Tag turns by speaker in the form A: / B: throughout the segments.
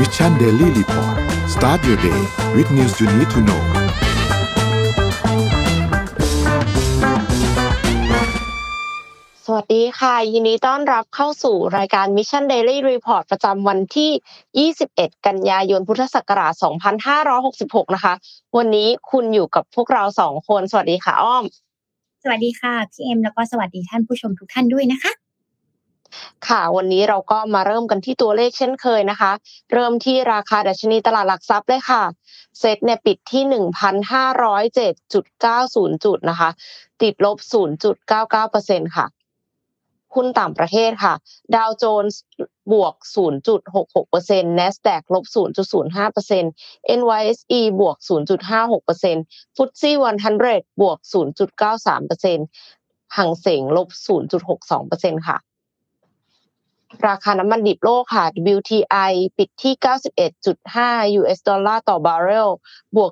A: Mission Daily Report start your day with news you need to know
B: สวัสดีค่ะ ยินดีต้อนรับเข้าสู่รายการ Mission Daily Report ประจำวันที่ 21 กันยายนพุทธศักราช 2566 นะคะ วันนี้คุณอยู่กับพวกเราสองคน สวัสดีค่ะอ้อม
C: สวัสดีค่ะ พี่เอ็มแล้วก็สวัสดีท่านผู้ชมทุกท่านด้วยนะคะ
B: ค่ะ วันนี้เราก็มาเริ่มกันที่ตัวเลขเช่นเคยนะคะ เริ่มที่ราคาดัชนีตลาดหลักทรัพย์เลยค่ะ เซ็ตเนี่ยปิดที่ 1,507.90 จุดนะคะ ติดลบ 0.99%ค่ะหุ้นต่างประเทศค่ะ ดาวโจนส์บวก 0.66% NASDAQ ลบ 0.05% NYSE บวก 0.56%ฟุตซี่100บวก 0.93%หังเสงลบ 0.62%ค่ะ ราคาน้ำมันดิบโลกค่ะ WTI ปิดที่ 91.5 US ดอลลาร์ต่อบาร์เรล บวก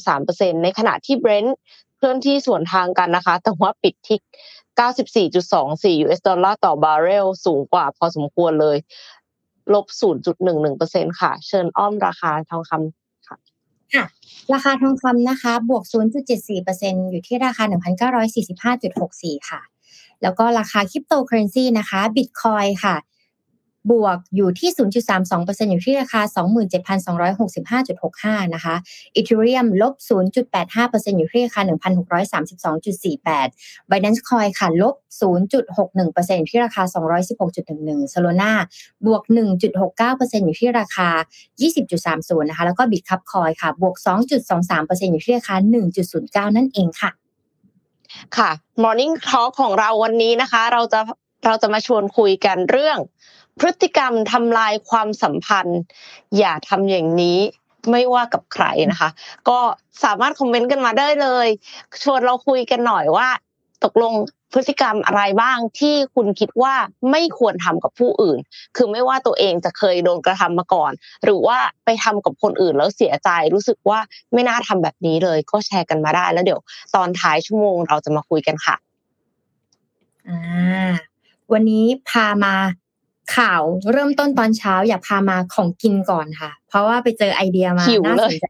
B: 0.33%ในขณะที่ Brent เคลื่อนที่ส่วนทางกันนะคะ แต่ว่าปิดที่ 94.24 US ดอลลาร์ต่อบาร์เรล สูงกว่าพอสมควรเลย ลบ 0.11%ค่ะ เชิญอ้อมราคาทองคำค่ะ
C: ค่ะราคาทองคำนะคะ บวก 0.74%อยู่ที่ราคา 1,945.64 ค่ะ แล้วก็ราคาคริปโตเคอร์เรนซีนะคะบิตคอยค่ะ บวกอยู่ที่ 0.32%อยู่ที่ราคา 27,265.65 นะคะ Ethereum ลบ 0.85%อยู่ที่ราคา 1,632.48 Binance Coin ค่ะ ลบ 0.61%อยู่ที่ราคา 216.11 Solana บวก 1.69%อยู่ที่ราคา 20.30 นะคะ แล้วก็ Bitcup Coin ค่ะ บวก 2.23%อยู่ที่ราคา 1.09 นั่นเองค่ะ
B: ค่ะ Morning Talk ของเราวันนี้นะคะ เราจะเราจะมาชวนคุยกันเรื่อง พฤติกรรมทำลายความสัมพันธ์ อย่าทำอย่างนี้ไม่ว่ากับใครนะคะ ก็สามารถคอมเมนต์กันมาได้เลย ชวนเราคุยกันหน่อยว่า ตกลงพฤติกรรมอะไรบ้างที่คุณคิดว่าไม่ควรทำกับผู้อื่น คือไม่ว่าตัวเองจะเคยโดนกระทำมาก่อน หรือว่าไปทำกับคนอื่นแล้วเสียใจรู้สึกว่าไม่น่าทำแบบนี้เลย ก็แชร์กันมาได้แล้วเดี๋ยว ตอนท้ายชั่วโมงเราจะมาคุยกันค่ะ
C: อ่าวันนี้พามาข่าวเริ่มต้นตอนเช้า อยากพามาของกินก่อนค่ะ เพราะว่าไปเจอไอเดียมา
B: หิว
C: น่า
B: เล
C: ส
B: ย
C: นใจ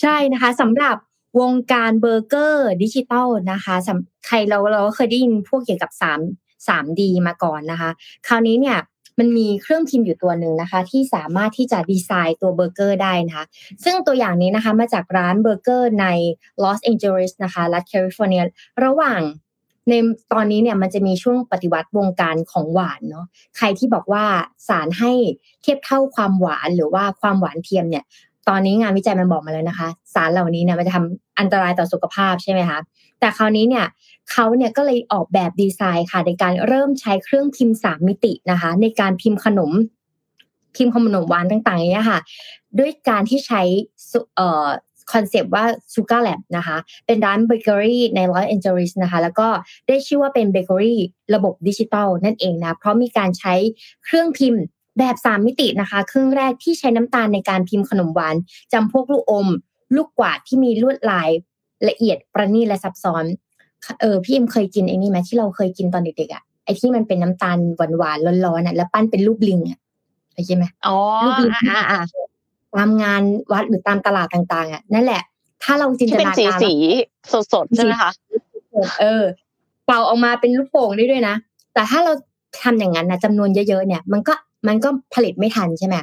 C: ใช่นะคะสำหรับ วงการเบอร์เกอร์ดิจิตอลนะคะใครเราเราก็เคยได้ยินพวกเกี่ยวกับสามสาม D มาก่อนนะคะ คราวนี้เนี่ยมันมีเครื่องพิมพ์อยู่ตัวหนึ่งนะคะ ที่สามารถที่จะดีไซน์ตัวเบอร์เกอร์ได้นะคะ ซึ่งตัวอย่างนี้นะคะมาจากร้านเบอร์เกอร์ในลอสแองเจลิสนะคะรัฐแคลิฟอร์เนียระหว่างในตอนนี้เนี่ยมันจะมีช่วงปฏิวัติวงการของหวานเนาะใครที่บอกว่าสารให้เทียบเท่าความหวานหรือว่าความหวานเทียมเนี่ย ตอนนี้งานวิจัยมันบอกมาแล้วนะคะ สารเหล่านี้เนี่ยมันจะทำอันตรายต่อสุขภาพใช่ไหมคะแต่คราวนี้เนี่ยเขาเนี่ยก็เลยออกแบบดีไซน์ค่ะ ในการเริ่มใช้เครื่องพิมพ์สามมิตินะคะ ในการพิมพ์ขนม พิมพ์ขนมหวานต่างๆอย่างเงี้ยค่ะ ด้วยการที่ใช้เอ่อคอนเซปต์ว่า Sugar Lab นะคะ เป็นร้านเบเกอรี่ในลอสแอนเจลิสนะคะ แล้วก็ได้ชื่อว่าเป็นเบเกอรี่ระบบดิจิตอลนั่นเองนะ เพราะมีการใช้เครื่องพิมพ์ แบบสามมิตินะคะเครื่องแรกที่ใช้น้ำตาลในการพิมพ์ขนมหวานจำพวกลูกอม ลูกกวาดที่มีลวดลายละเอียดประณีตและซับซ้อนเออพี่เอ็มเคยกินไอ้นี่ไหมที่เราเคยกินตอนเด็กๆอะไอ้ที่มันเป็นน้ำตาลหวานๆร้อนๆอะแล้วปั้นเป็นรูปลิงอะเข้าใจไหม
B: อ๋อ
C: รูปลิง
B: อ่าอ่า
C: ตามงานวัดหรือตามตลาดต่างๆ อะ นั่นแหละ ถ้าเราจิน
B: ที่
C: ต
B: เป็น
C: นา
B: สี
C: การ
B: สีสดสดๆใช่ไหมคะ
C: เออ เป่าออกมาเป็นลูกโป่งได้ด้วยนะแต่ถ้าเราทำอย่างนั้นนะจำนวนเยอะๆเนี่ย มันก็ มันก็ผลิตไม่ทันใช่ไหม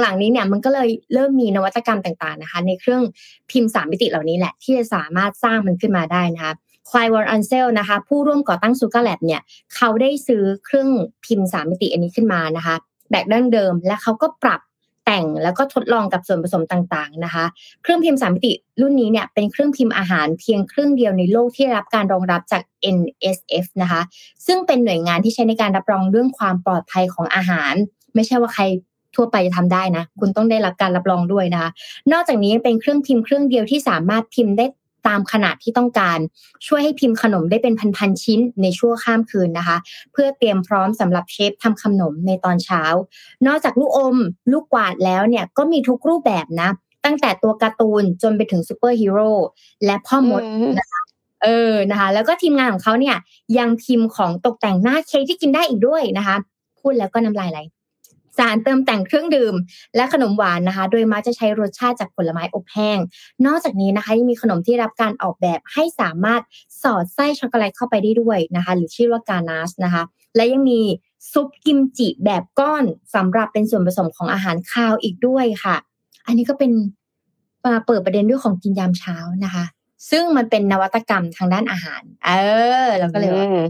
C: หลังๆนี้เนี่ยมันก็เลยเริ่มมีนวัตกรรมต่างๆนะคะ ในเครื่องพิมพ์สามมิติเหล่านี้แหละ ที่จะสามารถสร้างมันขึ้นมาได้นะคะ Kyle von Hasseln นะคะ ผู้ร่วมก่อตั้ง Sugar Lab เนี่ยเขาได้ซื้อเครื่องพิมพ์สามมิติอันนี้ขึ้นมานะคะแบบดั้งเดิม และเขาก็ปรับ แต่งแล้วก็ทดลองกับส่วนผสมต่างๆนะคะ เครื่องพิมพ์สามมิติรุ่นนี้เนี่ยเป็นเครื่องพิมพ์อาหารเพียงเครื่องเดียวในโลกที่ได้รับการรองรับจาก NSF นะคะ ซึ่งเป็นหน่วยงานที่ใช้ในการรับรองเรื่องความปลอดภัยของอาหาร ไม่ใช่ว่าใครทั่วไปจะทำได้นะ คุณต้องได้รับการรับรองด้วยนะคะ นอกจากนี้เป็นเครื่องพิมพ์เครื่องเดียวที่สามารถพิมพ์ได้ ตามขนาดที่ต้องการ ช่วยให้พิมพ์ขนมได้เป็นพันๆชิ้นในชั่วข้ามคืนนะคะ เพื่อเตรียมพร้อมสำหรับเชฟทำขนมในตอนเช้า นอกจากลูกอม ลูกกวาดแล้วเนี่ยก็มีทุกรูปแบบนะ ตั้งแต่ตัวการ์ตูนจนไปถึงซูเปอร์ฮีโร่และพ่อมด
B: อืม
C: นะคะเออนะคะ แล้วก็ทีมงานของเขาเนี่ยยังพิมพ์ของตกแต่งหน้าเค้กที่กินได้อีกด้วยนะคะ พูดแล้วก็น้ำลายไหล สารเติมแต่งเครื่องดื่ม และขนมหวานนะคะ โดยมักจะใช้รสชาติจากผลไม้อบแห้ง นอกจากนี้นะคะยังมีขนมที่รับการออกแบบให้สามารถสอดไส้ช็อกโกแลตเข้าไปได้ด้วยนะคะ หรือชื่อว่า ganache นะคะ และยังมีซุปกิมจิแบบก้อนสำหรับเป็นส่วนผสมของอาหารคาวอีกด้วยค่ะ อันนี้ก็เป็นมาเปิดประเด็นเรื่องของกินยามเช้านะคะ ซึ่งมันเป็นนวัตกรรมทางด้านอาหาร เออเราก็เลยว่า
B: อืม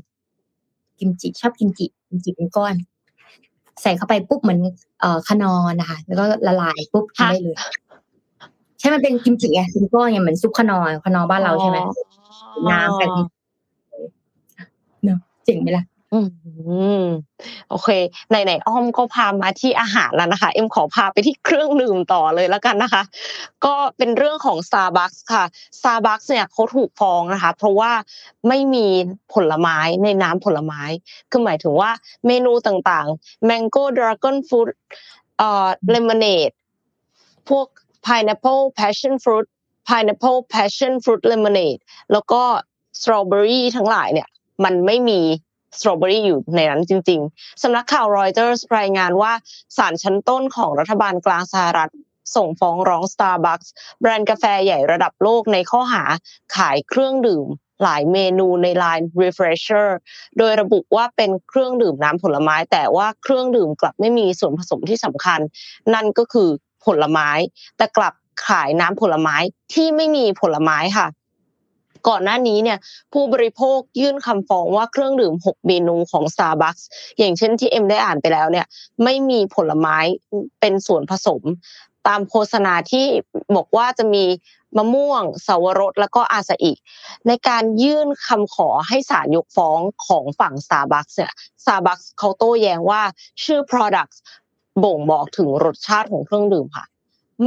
C: กิมจิชอบกิมจิกิมจิเป็นก้อน ใส่เข้าไปปุ๊บเหมือนเอ่อขนอนนะคะ แล้วก็ละลายปุ๊บกินได้เลยใช่มันเป็นกิมจิไงเป็นก้อนไงเหมือนซุปขนอนขนอบ้านเราใช่ไหมน้ำกันเนอะเจ๋งไหมล่ะ
B: อืมโอเคไหนๆอ้อมก็พามาที่อาหารแล้วนะคะ เอ็มขอพาไปที่เครื่องดื่มต่อเลยแล้วกันนะคะ ก็เป็นเรื่องของ Starbucks ค่ะ Starbucks เนี่ยเขาถูกฟ้องนะคะ เพราะว่าไม่มีผลไม้ในน้ำผลไม้ คือหมายถึงว่าเมนูต่างๆ Mango Dragon Fruit เอ่อ Lemonade พวก Pineapple Passion Fruit Pineapple Passion Fruit Lemonade แล้วก็ Strawberry ทั้งหลายเนี่ย มันไม่มี สตรอเบอรี่อยู่ในนั้นจริง ๆสำนักข่าวรอยเตอร์รายงานว่าศาลชั้นต้นของรัฐบาลกลางสหรัฐส่งฟ้องร้อง Starbucks แบรนด์กาแฟใหญ่ระดับโลกในข้อหาขายเครื่องดื่มหลายเมนูในไลน์ Refresher โดยระบุว่าเป็นเครื่องดื่มน้ำผลไม้ แต่ว่าเครื่องดื่มกลับไม่มีส่วนผสมที่สำคัญ นั่นก็คือผลไม้ แต่กลับขายน้ำผลไม้ที่ไม่มีผลไม้ค่ะ ก่อนหน้านี้เนี่ยผู้บริโภคยื่นคำฟ้องว่าเครื่องดื่ม 6 เมนูของ Starbucks อย่างเช่นที่เอ็มได้อ่านไปแล้วเนี่ยไม่มีผลไม้เป็นส่วนผสม ตามโฆษณาที่บอกว่าจะมีมะม่วงสวรสแล้วก็อาซาอิในการยื่นคำขอให้ศาลยกฟ้องของฝั่ง Starbucks เนี่ย Starbucks เขาโต้แย้งว่าชื่อ product บ่งบอกถึงรสชาติของเครื่องดื่มค่ะ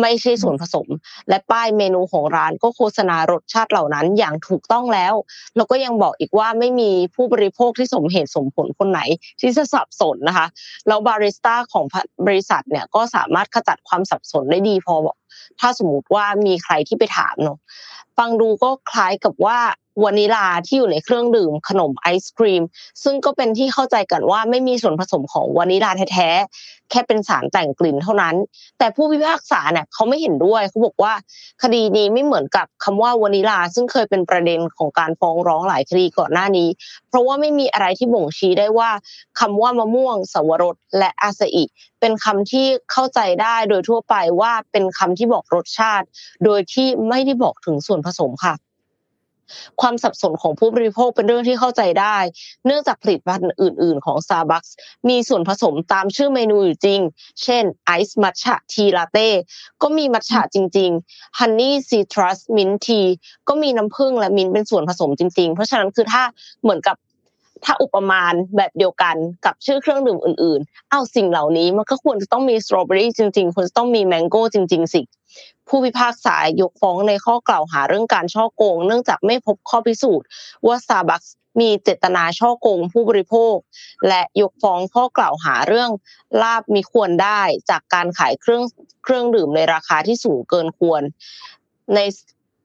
B: ไม่ใช่ส่วนผสม และป้ายเมนูของร้านก็โฆษณารสชาติเหล่านั้นอย่างถูกต้องแล้ว แล้วก็ยังบอกอีกว่าไม่มีผู้บริโภคที่สมเหตุสมผลคนไหน ที่จะสับสนนะคะแล้วบาริสต้าของบริษัทเนี่ยก็สามารถขจัดความสับสนได้ดีพอถ้าสมมติว่ามีใครที่ไปถามเนาะฟังดูก็คล้ายกับว่า วานิลาที่อยู่ในเครื่องดื่มขนมไอศครีม ซึ่งก็เป็นที่เข้าใจกันว่าไม่มีส่วนผสมของวานิลาแท้ๆแค่เป็นสารแต่งกลิ่นเท่านั้น แต่ผู้พิพากษาเนี่ยเขาไม่เห็นด้วยเขาบอกว่าคดีนี้ไม่เหมือนกับคำว่าวานิลา ซึ่งเคยเป็นประเด็นของการฟ้องร้องหลายคดีก่อนหน้านี้ เพราะว่าไม่มีอะไรที่บ่งชี้ได้ว่าคำว่ามะม่วง สวรสและอาซาอิเป็นคำที่เข้าใจได้โดยทั่วไปว่าเป็นคำที่บอกรสชาติ โดยที่ไม่ได้บอกถึงส่วนผสมค่ะ ความสับสนของผู้บริโภคเป็นเรื่องที่เข้าใจได้ เนื่องจากผลิตภัณฑ์อื่น ๆ ของ Starbucks มีส่วนผสมตามชื่อเมนูอยู่จริง เช่นไอซ์มัทฉะทีลาเต้ก็มีมัทฉะจริงๆ Honey Citrus Mint Tea ก็มีน้ำผึ้งและมิ้นท์เป็นส่วนผสมจริง ๆ เพราะฉะนั้นคือถ้าเหมือนกับถ้าอุปมาณแบบเดียวกันกับชื่อเครื่องดื่มอื่น ๆ เอาสิ่งเหล่านี้มันก็ควรจะต้องมีสตรอเบอรี่จริง ๆควรจะต้องมีแมงโก้จริง ๆ สิ ผู้พิพากษายกฟ้องในข้อกล่าวหาเรื่องการช่อโกง เนื่องจากไม่พบข้อพิสูจน์ว่า Starbucks มีเจตนาช่อโกงผู้บริโภค และยกฟ้องข้อกล่าวหาเรื่องลาบมีควรได้จากการขายเครื่องเครื่องดื่มในราคาที่สูงเกินควร ใน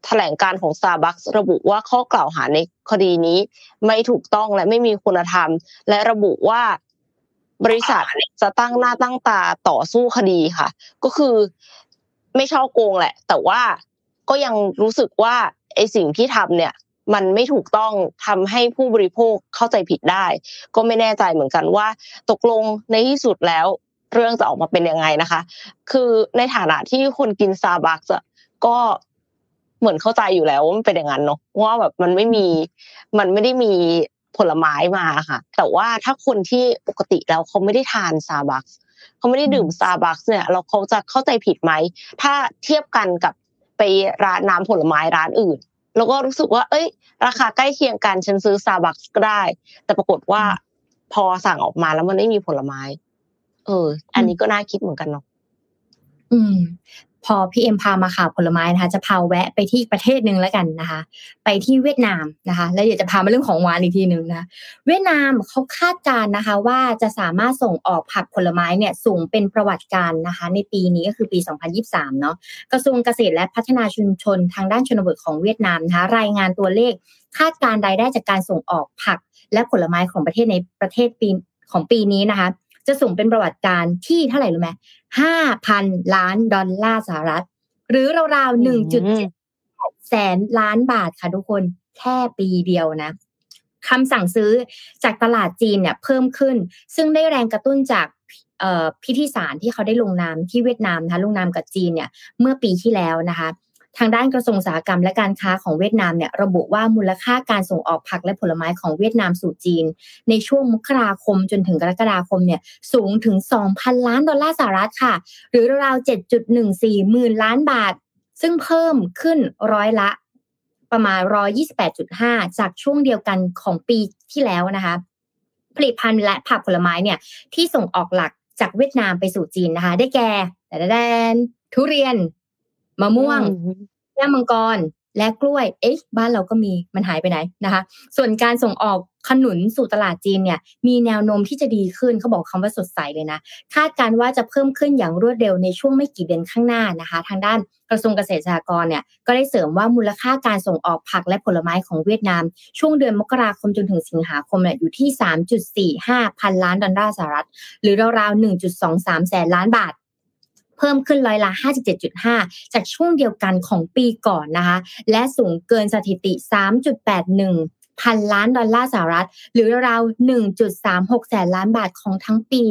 B: แถลงการของ Starbucks ระบุว่าข้อกล่าวหาในคดีนี้ ไม่ถูกต้องและไม่มีคุณธรรม และระบุว่าบริษัทจะตั้งหน้าตั้งตาต่อสู้คดีค่ะ ก็คือ ไม่ช่อโกงแหละ แต่ว่าก็ยังรู้สึกว่าไอสิ่งที่ทำเนี่ย มันไม่ถูกต้องทำให้ผู้บริโภคเข้าใจผิดได้ ก็ไม่แน่ใจเหมือนกันว่า ตกลงในที่สุดแล้ว เรื่องจะออกมาเป็นยังไงนะคะ คือในฐานะที่คนกิน Starbucks อะก็เหมือนเข้าใจอยู่แล้วว่ามันเป็นอย่างนั้นเนาะว่าแบบมันไม่มีมันไม่ได้มีผลไม้มาค่ะ แต่ว่าถ้าคนที่ปกติแล้วเขาไม่ได้ทาน Starbucks เขาไม่ได้ดื่ม Starbucks เนี่ยเราเขาจะเข้าใจผิดไหมถ้าเทียบกันกับไปร้านน้ำผลไม้ร้านอื่น แล้วก็รู้สึกว่า เอ้ย ราคาใกล้เคียงกันฉันซื้อ Starbucks ก็ได้ แต่ปรากฏว่าพอสั่งออกมาแล้วมันไม่มีผลไม้ เออ อันนี้ก็น่าคิดเหมือนกันเนาะ
C: อืม พอพี่เอ็มพามาข่าวผลไม้นะคะจะพาแวะไปที่ประเทศหนึ่งแล้วกันนะคะ ไปที่เวียดนามนะคะ แล้วเดี๋ยวจะพามาเรื่องของหวานอีกทีหนึ่งนะเวียดนามเขาคาดการณ์นะคะ ว่าจะสามารถส่งออกผักผลไม้เนี่ยสูงเป็นประวัติการนะคะ ในปีนี้ก็คือปี 2023 เนาะกระทรวงเกษตรและพัฒนาชุมชนทางด้านชนบทของเวียดนามนะคะรายงานตัวเลข คาดการรายได้จากการส่งออกผักและผลไม้ของประเทศในประเทศปีของปีนี้นะคะ จจะสูงเป็นประวัติการที่เท่าไหร่รู้ไหมห้าพันล้านดอลลาร์สหรัฐ หรือราวๆหนึ่งจุดเจ็ดแสนล้านบาทค่ะทุกคนแค่ปีเดียวนะคำสั่งซื้อจากตลาดจีนเนี่ยเพิ่มขึ้น ซึ่งได้แรงกระตุ้นจากพิธีสารที่เขาได้ลงนามที่เวียดนามนะคะลงนามกับจีนเนี่ยเมื่อปีที่แล้วนะคะ ทางด้านกระทรวงอุตสาหกรรมและการค้าของเวียดนามเนี่ยระบุว่ามูลค่าการส่งออกผักและผลไม้ของเวียดนามสู่จีน ในช่วงมกราคมจนถึงกรกฎาคมเนี่ยสูงถึง 2,000 ล้านดอลลาร์สหรัฐค่ะ หรือราว7.14หมื่นล้านบาท ซึ่งเพิ่มขึ้นร้อยละประมาณ 128.5 จากช่วงเดียวกันของปีที่แล้วนะคะผลิตภัณฑ์และผักผลไม้เนี่ยที่ส่งออกหลักจากเวียดนามไปสู่จีนนะคะ ได้แก่แต่แดนทุเรียน มะม่วงย่ามังกรและกล้วย เอ๊ะ บ้านเราก็มีมันหายไปไหนนะคะ ส่วนการส่งออกขนุนสู่ตลาดจีนเนี่ย มีแนวโน้มที่จะดีขึ้นเขาบอกคำว่าสดใสเลยนะ คาดการว่าจะเพิ่มขึ้นอย่างรวดเร็วในช่วงไม่กี่เดือนข้างหน้านะคะ ทางด้านกระทรวงเกษตรสหกรณ์เนี่ยก็ได้เสริมว่ามูลค่าการส่งออกผักและผลไม้ของเวียดนาม ช่วงเดือนมกราคมจนถึงสิงหาคมเนี่ยอยู่ที่ 3.45 พันล้านดอลลาร์สหรัฐ หรือราวๆ1.23 แสนล้านบาท เพิ่มขึ้นร้อยละ57.5 จากช่วงเดียวกันของปีก่อนนะคะ และสูงเกินสถิติ 3.81พันล้านดอลลาร์สหรัฐ หรือราว 1.36 แสนล้านบาทของทั้งปี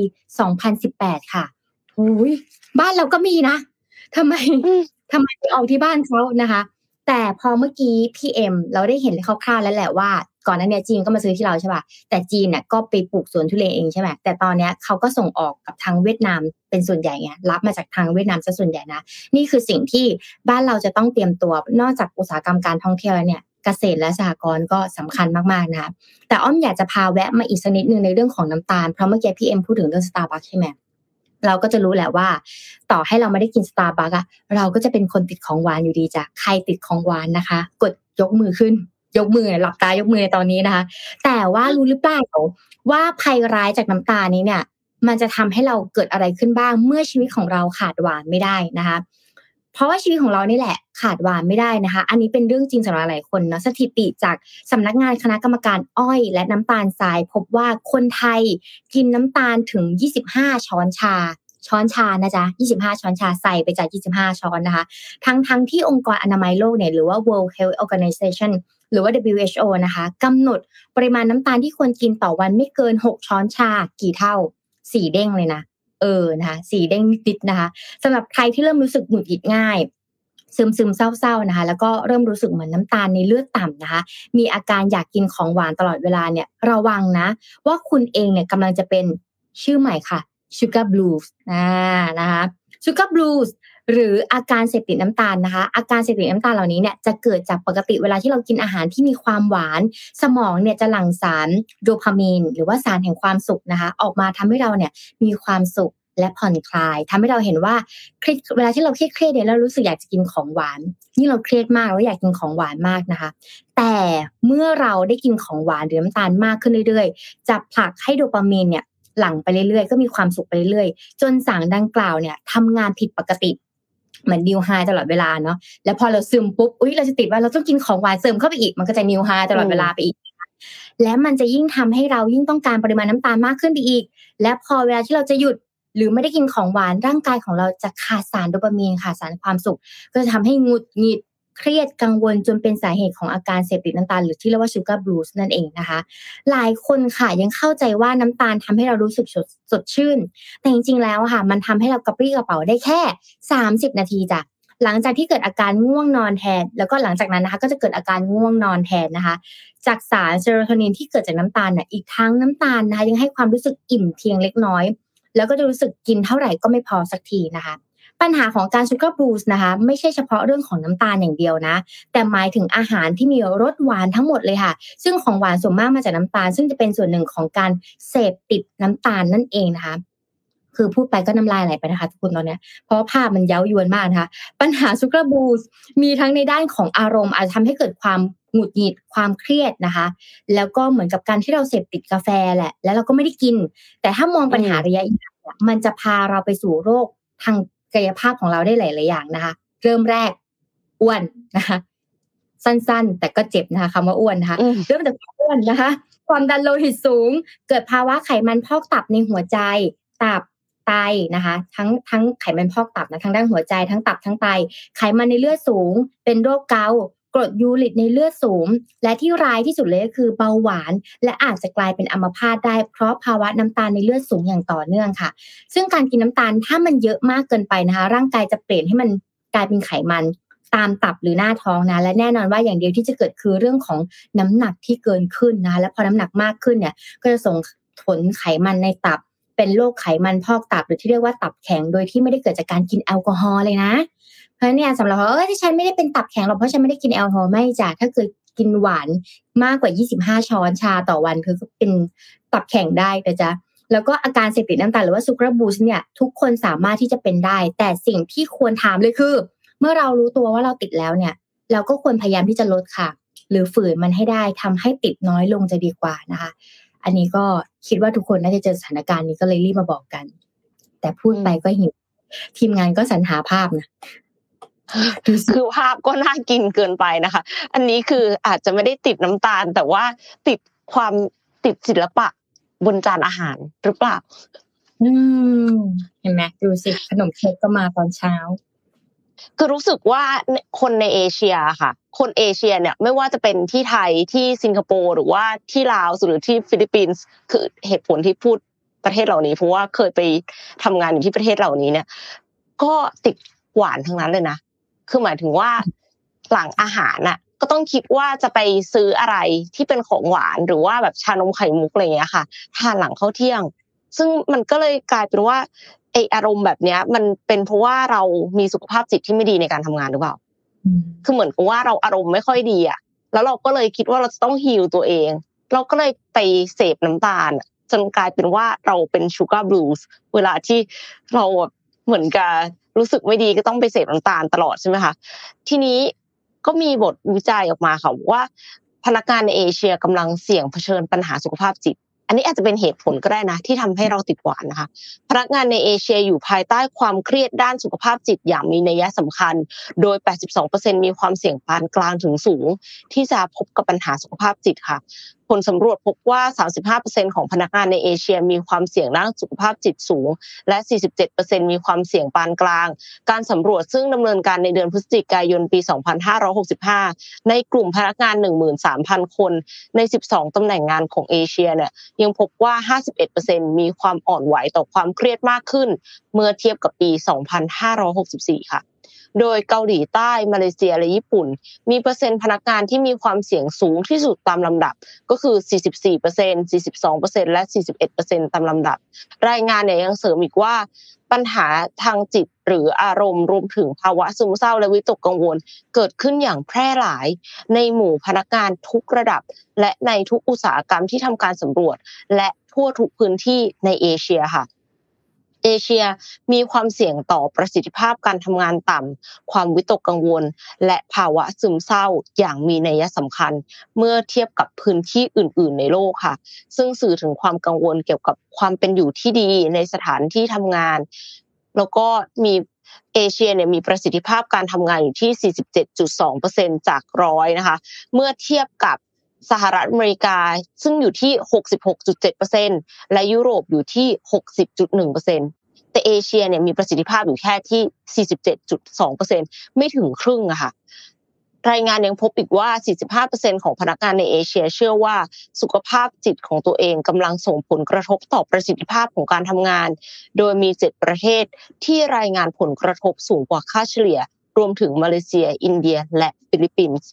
C: 2018 ค่ะโอ้ยบ้านเราก็มีนะทำไมทำไมไปออกที่บ้านเขานะคะ แต่พอเมื่อกี้พี่เอ็มเราได้เห็นคร่าวๆแล้วแหละว่า ก่อนหน้านี้จีนก็มาซื้อที่เราใช่ป่ะแต่จีนเนี่ยก็ไปปลูกสวนทุเรียนเองใช่ไหมแต่ตอนนี้เขาก็ส่งออกกับทางเวียดนามเป็นส่วนใหญ่ไงรับมาจากทางเวียดนามซะส่วนใหญ่นะนี่คือสิ่งที่บ้านเราจะต้องเตรียมตัวนอกจากอุตสาหกรรมการท่องเที่ยวแล้วเนี่ยเกษตรและสหกรณ์ก็สำคัญมากๆนะคะแต่อ้อมอยากจะพาแวะมาอีกสักนิดนึงในเรื่องของน้ำตาล เพราะเมื่อกี้พี่เอ็มพูดถึงเรื่องสตาร์บัคใช่ไหมเราก็จะรู้แหละว่า ต่อให้เราไม่ได้กินสตาร์บัคอะเราก็จะเป็นคนติดของหวานอยู่ดีจ้ะใครติดของหวานนะคะ กดยกมือขึ้น ยกมือหลับตายกมือในตอนนี้นะคะ แต่ว่ารู้หรือเปล่าว่าภัยร้ายจากน้ำตานี้เนี่ย มันจะทำให้เราเกิดอะไรขึ้นบ้าง เมื่อชีวิตของเราขาดหวานไม่ได้นะคะ เพราะว่าชีวิตของเรานี่แหละขาดหวานไม่ได้นะคะ อันนี้เป็นเรื่องจริงสำหรับหลายคนนะสถิติจากสำนักงานคณะกรรมการอ้อย และน้ำตาลทราย พบว่าคนไทยกินน้ำตาลถึง 25 ช้อนชาช้อนชานะจ๊ะ 25 ช้อนชาใส่ไปจาก 25 ช้อนนะคะ ทั้งทั้งที่องค์กรอนามัยโลกเนี่ยหรือว่า World Health Organization หรือว่า WHO นะคะกำหนดปริมาณน้ำตาลที่ควรกินต่อวันไม่เกิน 6 ช้อนชากี่เท่าสี่เด้งเลยนะเออนะคะสีเด้งนิดๆนะคะสำหรับใครที่เริ่มรู้สึกหงุดหงิดง่าย ซึมซึมเศร้าๆนะคะ แล้วก็เริ่มรู้สึกเหมือนน้ำตาลในเลือดต่ำนะคะ มีอาการอยากกินของหวานตลอดเวลาเนี่ยระวังนะ ว่าคุณเองเนี่ยกำลังจะเป็นชื่อใหม่ค่ะ sugar blues อ่านะคะ sugar blues หรืออาการเสพติดน้ำตาลนะคะ อาการเสพติดน้ำตาลเหล่านี้เนี่ยจะเกิดจากปกติเวลาที่เรากินอาหารที่มีความหวาน สมองเนี่ยจะหลั่งสารโดพามีน หรือว่าสารแห่งความสุขนะคะ ออกมาทำให้เราเนี่ยมีความสุขและผ่อนคลายทำให้เราเห็นว่าเวลาที่เราเครียดเนี่ยเรารู้สึกอยากจะกินของหวานนี่เราเครียดมากเราอยากกินของหวานมากนะคะ แต่เมื่อเราได้กินของหวานหรือน้ำตาลมากขึ้นเรื่อยๆ จะผลักให้โดพามีนเนี่ยหลั่งไปเรื่อยๆ ก็มีความสุขไปเรื่อยๆ จนสารดังกล่าวเนี่ยทำงานผิดปกติ เหมือนนิวไฮตลอดเวลาเนาะแล้วพอเราซึมปุ๊บอุ้ยเราจะติดว่าเราต้องกินของหวานเสริมเข้าไปอีกมันก็จะนิวไฮตลอดเวลาไปอีก และมันจะยิ่งทำให้เรายิ่งต้องการปริมาณน้ำตาลมากขึ้นไปอีก และพอเวลาที่เราจะหยุดหรือไม่ได้กินของหวานร่างกายของเราจะขาดสารโดปามีนขาดสารความสุข ก็จะทำให้งุดหงิด เครียดกังวลจนเป็นสาเหตุของอาการเสพติดน้ำตาลหรือที่เรียกว่าชูการ์บลูสนั่นเองนะคะ หลายคนค่ะยังเข้าใจว่าน้ำตาลทำให้เรารู้สึกสดชื่น แต่จริงๆแล้วค่ะ มันทำให้เรากระปรี้กระเป๋าได้แค่ 30 นาทีจ้ะหลังจากที่เกิดอาการง่วงนอนแทน แล้วก็หลังจากนั้นนะคะก็จะเกิดอาการง่วงนอนแทนนะคะ จากสารเซโรโทนินที่เกิดจากน้ำตาลเนี่ยอีกทั้งน้ำตาลนะคะยังให้ความรู้สึกอิ่มเพียงเล็กน้อย แล้วก็จะรู้สึกกินเท่าไหร่ก็ไม่พอสักทีนะคะ ปัญหาของการชูการ์บลูสนะคะไม่ใช่เฉพาะเรื่องของน้ำตาลอย่างเดียวนะ แต่หมายถึงอาหารที่มีรสหวานทั้งหมดเลยค่ะ ซึ่งของหวานส่วนมากมาจากน้ำตาล ซึ่งจะเป็นส่วนหนึ่งของการเสพติดน้ำตาลนั่นเองนะคะคือพูดไปก็น้ำลายไหลไปนะคะทุกคนตอนนี้เพราะภาพมันเย้ายวนมากนะคะ ปัญหาซูเกอราบูสมีทั้งในด้านของอารมณ์ อาจจะทำให้เกิดความหงุดหงิดความเครียดนะคะ แล้วก็เหมือนกับการที่เราเสพติดกาแฟแหละ แล้วเราก็ไม่ได้กิน แต่ถ้ามองปัญหาระยะยาวมันจะพาเราไปสู่โรคทาง กายภาพของเราได้หลาย ๆ อย่างนะคะ เริ่มแรกอ้วนนะคะ สั้นๆ แต่ก็เจ็บนะคะคำว่าอ้วนนะคะ เริ่มจากอ้วนนะคะ ความดันโลหิตสูง เกิดภาวะไขมันพอกตับในหัวใจ ตับไตนะคะ ทั้งทั้งไขมันพอกตับนะทั้งด้านหัวใจทั้งตับทั้งไต ไขมันในเลือดสูง เป็นโรคเกาต์ กรดยูริกในเลือดสูง และที่ร้ายที่สุดเลยก็คือเบาหวาน และอาจจะกลายเป็นอัมพาตได้เพราะภาวะน้ำตาลในเลือดสูงอย่างต่อเนื่องค่ะ ซึ่งการกินน้ำตาลถ้ามันเยอะมากเกินไปนะคะ ร่างกายจะเปลี่ยนให้มันกลายเป็นไขมันตามตับหรือหน้าท้องนะและแน่นอนว่าอย่างเดียวที่จะเกิดคือเรื่องของน้ำหนักที่เกินขึ้นนะและพอน้ำหนักมากขึ้นเนี่ย ก็จะส่งผลไขมันในตับ เป็นโรคไขมันพอกตับหรือที่เรียกว่าตับแข็งโดยที่ไม่ได้เกิดจากการกินแอลกอฮอล์เลยนะ เพราะเนี่ยสำหรับเออที่ฉันไม่ได้เป็นตับแข็งหรอกเพราะฉันไม่ได้กินแอลกอฮอล์ไม่จ้ะถ้าเกิดกินหวานมากกว่า 25 ช้อนชาต่อวันคือเป็นตับแข็งได้นะจ๊ะแล้วก็อาการเสพติดน้ำตาลหรือว่าซูกราบูสเนี่ยทุกคนสามารถที่จะเป็นได้ แต่สิ่งที่ควรถามเลยคือ เมื่อเรารู้ตัวว่าเราติดแล้วเนี่ย เราก็ควรพยายามที่จะลดค่ะ หรือฝืนมันให้ได้ทำให้ติดน้อยลงจะดีกว่านะคะ อันนี้ก็คิดว่าทุกคนน่าจะเจอสถานการณ์นี้ก็เลยรีบมาบอกกัน แต่พูดไปก็หิวทีมงานก็สรรหาภาพนะ
B: คือภาพก็น่ากินเกินไปนะคะ อันนี้คืออาจจะไม่ได้ติดน้ำตาล แต่ว่าติดความติดศิลปะบนจานอาหารหรือเปล่า
C: อืมเห็นไหมดูสิขนมเค้กก็มาตอนเช้า
B: คือรู้สึกว่าคนในเอเชียค่ะ คนเอเชียเนี่ยไม่ว่าจะเป็นที่ไทยที่สิงคโปร์หรือว่าที่ลาวหรือที่ฟิลิปปินส์คือเหตุผลที่พูดประเทศเหล่านี้เพราะว่าเคยไปทำงานอยู่ที่ประเทศเหล่านี้เนี่ย ก็ติดหวานทั้งนั้นเลยนะ คือหมายถึงว่าหลังอาหารน่ะ ก็ต้องคิดว่าจะไปซื้ออะไรที่เป็นของหวานหรือว่าแบบชานมไข่มุกอะไรเงี้ยค่ะทานหลังเข้าเที่ยง ซึ่งมันก็เลยกลายเป็นว่าไออารมณ์แบบเนี้ย มันเป็นเพราะว่าเรามีสุขภาพจิตที่ไม่ดีในการทำงานหรือเปล่าคือเหมือนกับว่าเราอารมณ์ไม่ค่อยดีอะ แล้วเราก็เลยคิดว่าเราจะต้องฮิลตัวเอง เราก็เลยไปเสพน้ำตาลจนกลายเป็นว่าเราเป็นชูการ์บลูส์เวลาที่เรา เหมือนกับรู้สึกไม่ดีก็ต้องไปเสพน้ำตาลตลอดใช่ไหมคะทีนี้ก็มีบทวิจัยออกมาค่ะว่า พนักงานในเอเชียกำลังเสี่ยงเผชิญปัญหาสุขภาพจิต อันนี้อาจจะเป็นเหตุผลก็ได้นะ ที่ทำให้เราติดหวานนะคะ พนักงานในเอเชียอยู่ภายใต้ความเครียดด้านสุขภาพจิตอย่างมีนัยสำคัญ โดย 82%มีความเสี่ยงปานกลางถึงสูง ที่จะพบกับปัญหาสุขภาพจิตค่ะ ผลสำรวจพบว่า 35%ของพนักงานในเอเชียมีความเสี่ยงด้านสุขภาพจิตสูง และ 47%มีความเสี่ยงปานกลาง การสำรวจซึ่งดำเนินการในเดือนพฤศจิกายนปี 2565 ในกลุ่มพนักงาน 13,000 คน ใน 12 ตำแหน่งงานของเอเชียเนี่ยยังพบว่า 51%มีความอ่อนไหวต่อความเครียดมากขึ้น เมื่อเทียบกับปี 2564 ค่ะ โดยเกาหลีใต้มาเลเซียและญี่ปุ่น มีเปอร์เซ็นต์พนักงานที่มีความเสี่ยงสูงที่สุดตามลำดับก็คือ 44% 42%และ 41%ตามลำดับ รายงานเนี่ยยังเสริมอีกว่าปัญหาทางจิตหรืออารมณ์รวมถึงภาวะซึมเศร้าและวิตกกังวล เกิดขึ้นอย่างแพร่หลาย ในหมู่พนักงานทุกระดับ และในทุกอุตสาหกรรมที่ทำการสำรวจ และทั่วทุกพื้นที่ในเอเชียค่ะ เอเชียมีความเสี่ยงต่อประสิทธิภาพการทำงานต่ำ ความวิตกกังวล และภาวะซึมเศร้าอย่างมีนัยสำคัญ เมื่อเทียบกับพื้นที่อื่น ๆ ในโลกค่ะ ซึ่งสื่อถึงความกังวลเกี่ยวกับความเป็นอยู่ที่ดีในสถานที่ทำงาน แล้วก็มีเอเชียเนี่ยมีประสิทธิภาพการทำงานอยู่ที่ 47.2%จากร้อยนะคะ เมื่อเทียบกับ สหรัฐอเมริกาซึ่งอยู่ที่ 66.7%และยุโรปอยู่ที่ 60.1%แต่เอเชียเนี่ยมีประสิทธิภาพอยู่แค่ที่ 47.2%ไม่ถึงครึ่งอะค่ะรายงานยังพบอีกว่า 45%ของพนักงานในเอเชีย เชื่อว่าสุขภาพจิตของตัวเองกำลังส่งผลกระทบต่อประสิทธิภาพของการทำงาน โดยมี 7 ประเทศที่รายงานผลกระทบสูงกว่าค่าเฉลี่ย รวมถึงมาเลเซีย อินเดีย และฟิลิปปินส์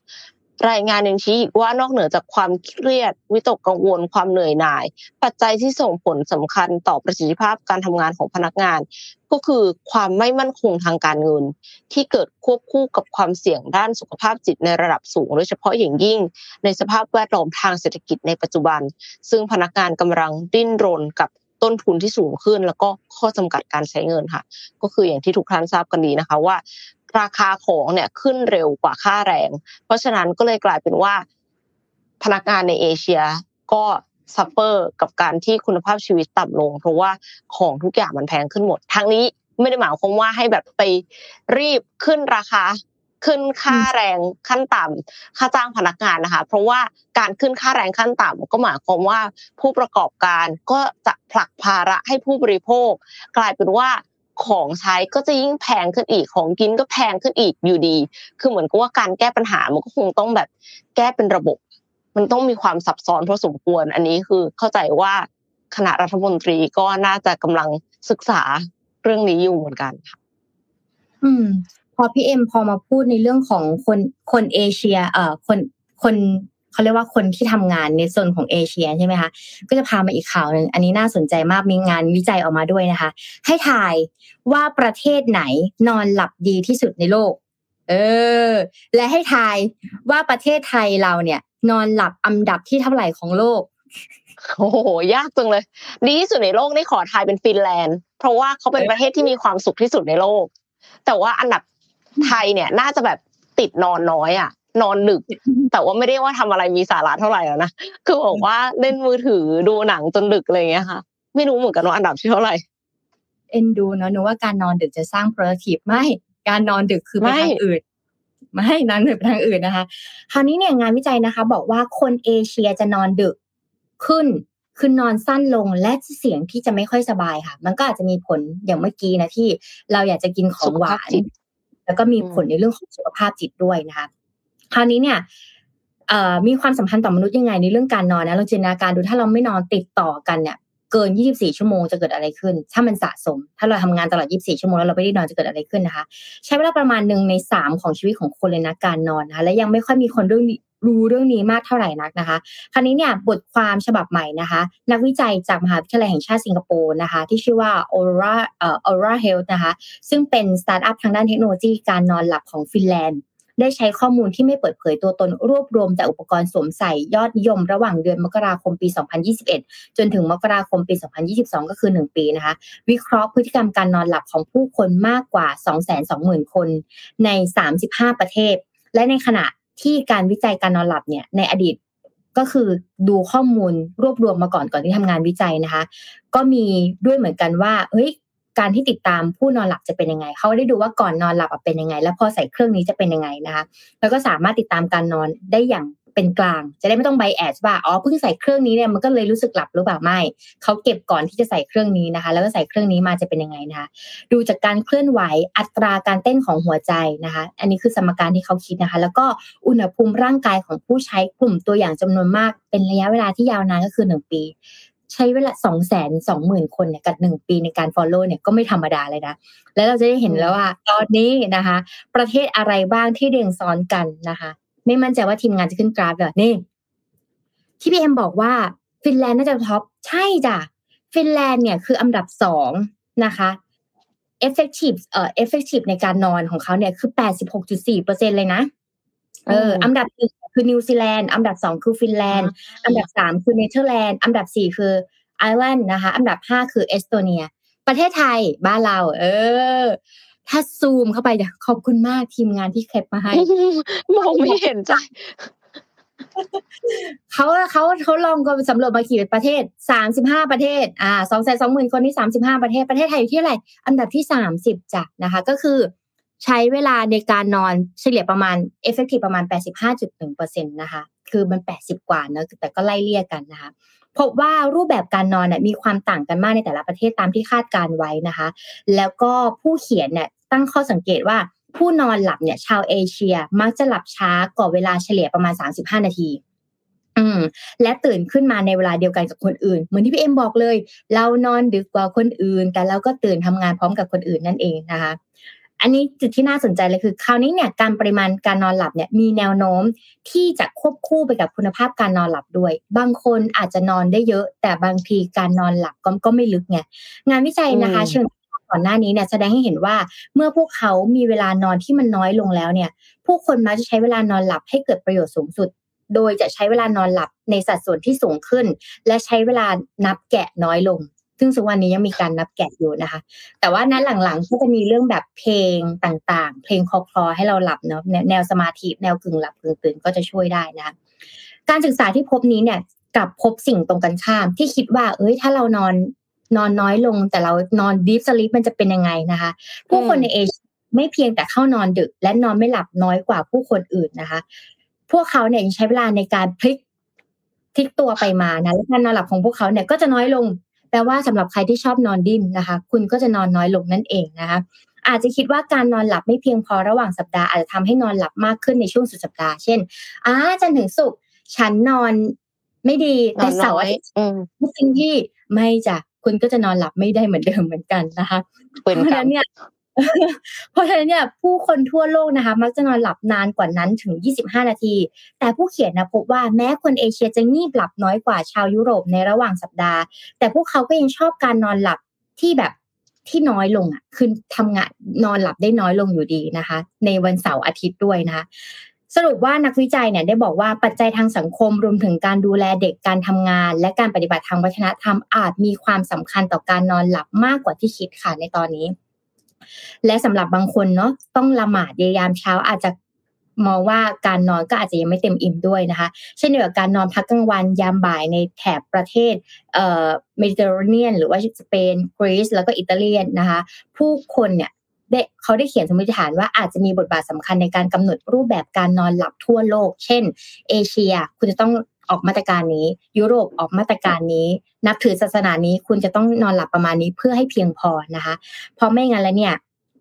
B: รายงานยังชี้อีกว่านอกเหนือจากความเครียด วิตกกังวลความเหนื่อยหน่าย ปัจจัยที่ส่งผลสำคัญต่อประสิทธิภาพการทำงานของพนักงาน ก็คือความไม่มั่นคงทางการเงิน ที่เกิดควบคู่กับความเสี่ยงด้านสุขภาพจิตในระดับสูง โดยเฉพาะอย่างยิ่ง ในสภาพแวดล้อมทางเศรษฐกิจในปัจจุบัน ซึ่งพนักงานกำลังดิ้นรนกับต้นทุนที่สูงขึ้น แล้วก็ข้อจำกัดการใช้เงินค่ะ ก็คืออย่างที่ทุกท่านทราบกันดีนะคะว่า ราคาของเนี่ยขึ้นเร็วกว่าค่าแรง เพราะฉะนั้นก็เลยกลายเป็นว่า พนักงานในเอเชียก็ suffer กับการที่คุณภาพชีวิตต่ำลง เพราะว่าของทุกอย่างมันแพงขึ้นหมดทั้งนี้ไม่ได้หมายความว่าให้แบบไปรีบขึ้นราคาขึ้นค่าแรงขั้นต่ำค่าจ้างพนักงานนะคะ เพราะว่าการขึ้นค่าแรงขั้นต่ำก็หมายความว่าผู้ประกอบการก็จะผลักภาระให้ผู้บริโภค กลายเป็นว่า ของใช้ก็จะยิ่งแพงขึ้นอีกของกินก็แพงขึ้นอีกอยู่ดี คือเหมือนกับว่าการแก้ปัญหามันก็คงต้องแบบแก้เป็นระบบ มันต้องมีความซับซ้อนพอสมควร อันนี้คือเข้าใจว่าคณะรัฐมนตรีก็น่าจะกำลังศึกษาเรื่องนี้อยู่เหมือนกันค่ะ
C: อืม พอพี่เอ็มพอมาพูดในเรื่องของคนคนเอเชีย เอ่อคนคน เขาเรียกว่าคนที่ทำงานในโซนของเอเชียใช่ไหมคะก็จะพามาอีกข่าวหนึ่งอันนี้น่าสนใจมากมีงานวิจัยออกมาด้วยนะคะ ให้ทายว่าประเทศไหนนอนหลับดีที่สุดในโลก เออ และให้ทายว่าประเทศไทยเราเนี่ย นอนหลับอันดับที่เท่าไหร่ของโลก
B: โอ้โหยากจังเลย ดีที่สุดในโลกนี่ขอทายเป็นฟินแลนด์ เพราะว่าเขาเป็นประเทศที่มีความสุขที่สุดในโลก แต่ว่าอันดับไทยเนี่ยน่าจะแบบติดนอนน้อยอะ นอนดึก แต่ว่าไม่ได้ว่าทำอะไรมีสาระเท่าไหร่แล้วนะคือบอกว่าเล่นมือถือดูหนังจนดึกอะไรอย่างเงี้ยค่ะ ไม่รู้เหมือนกันว่าอันดับที่เท่าไหร่
C: เอ็นดูเนาะหนูว่าการนอนดึกจะสร้าง productive ไม่ การนอนดึกคือไปทางอื่นไม่นอนดึกไปทางอื่นนะคะ คราวนี้เนี่ยงานวิจัยนะคะ บอกว่าคนเอเชียจะนอนดึกขึ้นคือนอนสั้นลงและเสียงที่จะไม่ค่อยสบายค่ะ มันก็อาจจะมีผลอย่างเมื่อกี้นะที่เราอยากจะกินของหวาน แล้วก็มีผลในเรื่องของสุขภาพจิตด้วยนะคะ คราวนี้เนี่ยมีความสัมพันธ์ต่อมนุษย์ยังไงในเรื่องการนอนนะเราจินตนาการดูถ้าเราไม่นอนติดต่อกันเนี่ยเกิน 24 ชั่วโมงจะเกิดอะไรขึ้น ถ้ามันสะสม ถ้าเราทำงานตลอด 24 ชั่วโมงแล้วเราไม่ได้นอนจะเกิดอะไรขึ้นนะคะ ใช้เวลาประมาณหนึ่งในสามของชีวิตของคนเลยนะการนอนนะคะและยังไม่ค่อยมีคนเรื่องรู้เรื่องนี้มากเท่าไหร่นักนะคะ คราวนี้เนี่ยบทความฉบับใหม่นะคะ นักวิจัยจากมหาวิทยาลัยแห่งชาติสิงคโปร์นะคะ ที่ชื่อว่า Oura เอ่อ Oura Health นะคะ ซึ่งเป็นสตาร์ทอัพทางด้านเทคโนโลยีการนอนหลับของฟินแลนด์ ได้ใช้ข้อมูลที่ไม่เปิดเผยตัวตนรวบรวมแต่อุปกรณ์สวมใส่ยอดนิยม ระหว่างเดือนมกราคมปี 2021 จนถึงมกราคมปี 2022 ก็คือ 1 ปีนะคะ วิเคราะห์พฤติกรรมการนอนหลับของผู้คนมากกว่า 220,000 คนใน 35 ประเทศ และในขณะที่การวิจัยการนอนหลับเนี่ยในอดีตก็คือดูข้อมูลรวบรวมมาก่อนก่อนที่ทำงานวิจัยนะคะ ก็มีด้วยเหมือนกันว่าเฮ้ย การที่ติดตามผู้นอนหลับจะเป็นยังไง เขาได้ดูว่าก่อนนอนหลับเป็นยังไง แล้วพอใส่เครื่องนี้จะเป็นยังไงนะคะ แล้วก็สามารถติดตามการนอนได้อย่างเป็นกลาง จะได้ไม่ต้องใบแอดว่าอ๋อเพิ่งใส่เครื่องนี้เนี่ยมันก็เลยรู้สึกหลับหรือเปล่าไม่เขาเก็บก่อนที่จะใส่เครื่องนี้นะคะ แล้วก็ใส่เครื่องนี้มาจะเป็นยังไงนะคะ ดูจากการเคลื่อนไหวอัตราการเต้นของหัวใจนะคะ อันนี้คือสมการที่เขาคิดนะคะ แล้วก็อุณหภูมิร่างกายของผู้ใช้กลุ่มตัวอย่างจำนวนมาก เป็นระยะเวลาที่ยาวนานก็คือหนึ่งปี ใช้เวลาสองแสนสองหมื่นคนเนี่ยกับหนึ่งปีในการ follow เนี่ยก็ไม่ธรรมดาเลยนะ แล้วเราจะได้เห็นแล้วว่าตอนนี้นะคะ ประเทศอะไรบ้างที่เรียงซ้อนกันนะคะ ไม่มั่นใจว่าทีมงานจะขึ้นกราฟแบบนี่ ที่พี่เอ็มบอกว่าฟินแลนด์น่าจะ top ใช่จ้ะฟินแลนด์เนี่ยคืออันดับสองนะคะ effective เอ่อ effective ในการนอนของเขาเนี่ยคือแปดสิบหกจุดสี่เปอร์เซ็นเลยนะเอออันดับหนึ่ง คือนิวซีแลนด์อันดับสองคือฟินแลนด์อันดับสามคือเนเธอร์แลนด์อันดับสี่คือไอร์แลนด์นะคะอันดับห้าคือเอสโตเนีย ประเทศไทยบ้านเรา เออ ถ้าซูมเข้าไปขอบคุณมากทีมงานที่แคปมาให้
B: มองไม่เห็นใจ
C: เขาเขาเขาลองก็สำรวจมากี่ประเทศสามสิบห้าประเทศ อ่าสองแสนสองหมื่นคนที่สามสิบห้าประเทศประเทศไทยอยู่ที่อะไรอันดับที่สามสิบจ้ะนะคะ ก็คือ ใช้เวลาในการนอนเฉลี่ยประมาณ effective ประมาณ 85.1%นะคะ คือมัน 80 กว่านะแต่ก็ไล่เลี่ยกันนะคะ พบว่ารูปแบบการนอนเนี่ยมีความต่างกันมากในแต่ละประเทศตามที่คาดการไว้นะคะ แล้วก็ผู้เขียนเนี่ยตั้งข้อสังเกตว่าผู้นอนหลับเนี่ยชาวเอเชียมักจะหลับช้ากว่าเวลาเฉลี่ยประมาณ 35 นาที อืม และตื่นขึ้นมาในเวลาเดียวกันกับคนอื่น เหมือนที่พี่เอ็มบอกเลย เรานอนดึกกว่าคนอื่น แต่เราก็ตื่นทำงานพร้อมกับคนอื่นนั่นเองนะคะ อันนี้จุดที่น่าสนใจเลยคือ คราวนี้เนี่ยการปริมาณการนอนหลับเนี่ยมีแนวโน้มที่จะควบคู่ไปกับคุณภาพการนอนหลับด้วย บางคนอาจจะนอนได้เยอะ แต่บางทีการนอนหลับก็ก็ไม่ลึกไงงานวิจัยนะคะ เชิงก่อนหน้านี้เนี่ยแสดงให้เห็นว่าเมื่อพวกเขามีเวลานอนที่มันน้อยลงแล้วเนี่ย ผู้คนมักจะใช้เวลานอนหลับให้เกิดประโยชน์สูงสุด โดยจะใช้เวลานอนหลับในสัดส่วนที่สูงขึ้น และใช้เวลานับแกะน้อยลง ซึ่งสุวรรณนี้ยังมีการนับแกะอยู่นะคะ แต่ว่านั้นหลังๆ ก็จะมีเรื่องแบบเพลงต่างๆ เพลงคอคลอให้เราหลับเนาะแนวสมาธิแนวกึ่งหลับกึ่งตื่นก็จะช่วยได้นะคะการศึกษาที่พบนี้เนี่ยกับพบสิ่งตรงกันข้าม ที่คิดว่า เอ้ย ถ้าเรานอนนอนน้อยลง แต่เรานอนดีฟสลิปมันจะเป็นยังไงนะคะ ผู้คนในเอเชียไม่เพียงแต่เข้านอนดึก และนอนไม่หลับน้อยกว่าผู้คนอื่นนะคะ พวกเขาเนี่ยใช้เวลาในการพลิกพลิกตัวไปมานะและการนอนหลับของพวกเขาเนี่ยก็จะน้อยลง แปลว่าสำหรับใครที่ชอบนอนดิ้นนะคะ คุณก็จะนอนน้อยลงนั่นเองนะคะอาจจะคิดว่าการนอนหลับไม่เพียงพอระหว่างสัปดาห์อาจจะทำให้นอนหลับมากขึ้นในช่วงสุดสัปดาห์เช่นอ่าจันถึงสุกฉันนอนไม่ดีแต่เสาร์อาทิตย์จริงที่ไม่จ้ะคุณก็จะนอนหลับไม่ได้เหมือนเดิมเหมือนกันนะคะ เพราะฉะนั้นเนี่ย เพราะฉะนั้นเนี่ยผู้คนทั่วโลกนะคะ มักจะนอนหลับนานกว่านั้นถึง 25 นาที แต่ผู้เขียนนะพบว่าแม้คนเอเชียจะงีบหลับน้อยกว่าชาวยุโรปในระหว่างสัปดาห์ แต่พวกเขาก็ยังชอบการนอนหลับที่แบบที่น้อยลงอะคือทำงานนอนหลับได้น้อยลงอยู่ดีนะคะ ในวันเสาร์อาทิตย์ด้วยนะคะสรุปว่านักวิจัยเนี่ยได้บอกว่าปัจจัยทางสังคมรวมถึงการดูแลเด็กการทำงาน และการปฏิบัติทางวัฒนธรรมอาจมีความสำคัญต่อการนอนหลับมากกว่าที่คิดค่ะในตอนนี้ และสำหรับบางคนเนาะต้องละหมาดยามเช้าอาจจะมองว่าการนอนก็อาจจะยังไม่เต็มอิ่มด้วยนะคะ เช่นเดียวกับการนอนพักกลางวันยามบ่ายในแถบประเทศเอ่อเมดิเตอร์เรเนียนหรือว่าสเปนกรีซแล้วก็อิตาเลียนนะคะ ผู้คนเนี่ยได้เขาได้เขียนสมมติฐานว่าอาจจะมีบทบาทสำคัญในการกำหนดรูปแบบการนอนหลับทั่วโลก เช่น เอเชีย คุณจะต้อง ออกมาตรการนี้ ยุโรปออกมาตรการนี้ นับถือศาสนานี้คุณจะต้องนอนหลับประมาณนี้เพื่อให้เพียงพอนะคะ เพราะไม่งั้นแล้วเนี่ย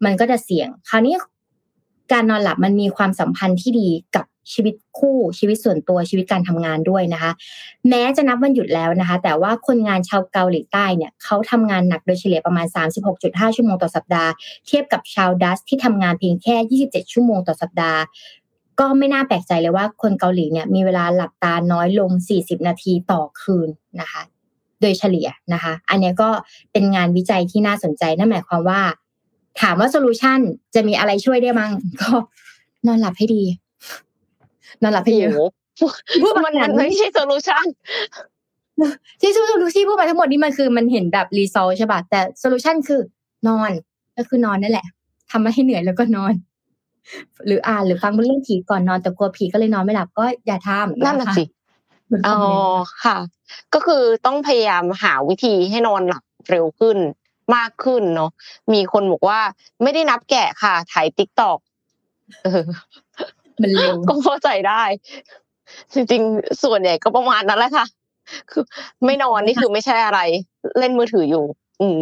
C: มันก็จะเสี่ยง คราวนี้การนอนหลับมันมีความสัมพันธ์ที่ดีกับชีวิตคู่ชีวิตส่วนตัวชีวิตการทำงานด้วยนะคะ แม้จะนับวันหยุดแล้วนะคะ แต่ว่าคนงานชาวเกาหลีใต้เนี่ยเขาทำงานหนักโดยเฉลี่ยประมาณ 36.5 ชั่วโมงต่อสัปดาห์ เทียบกับชาวดัตช์ที่ทำงานเพียงแค่ 27 ชั่วโมงต่อสัปดาห์ ก็ไม่น่าแปลกใจเลยว่าคนเกาหลีเนี่ยมีเวลาหลับตาน้อยลง 40 นาทีต่อคืนนะคะ โดยเฉลี่ยนะคะ อันนี้ก็เป็นงานวิจัยที่น่าสนใจนั่นหมายความว่า ถามว่า solution จะมีอะไรช่วยได้มั้งก็นอนหลับให้ดี นอนหลับให้เยอะ
B: พูดมันมันไม่ใช่ solution
C: ที่ solution พูดมาทั้งหมดนี้มันคือมันเห็นแบบ result ใช่ป่ะแต่ solution คือนอนก็คือนอนนั่นแหละทำให้เหนื่อยแล้วก็นอน หรืออ่านหรือฟังเรื่องผีก่อนนอนแต่กลัวผีก็เลยนอนไม่หลับก็อย่าทำ
B: นั่นแหละสิอ๋อค่ะ ก็คือต้องพยายามหาวิธีให้นอนหลับเร็วขึ้นมากขึ้นเนาะมีคนบอกว่าไม่ได้นับแกะค่ะไถ TikTok
C: มันเร็ว
B: ก็เข้าใจได้ จริงๆส่วนใหญ่ก็ประมาณนั้นแหละค่ะ คือ ไม่นอนนี่คือไม่ใช่อะไร เล่นมือถืออยู่ อืม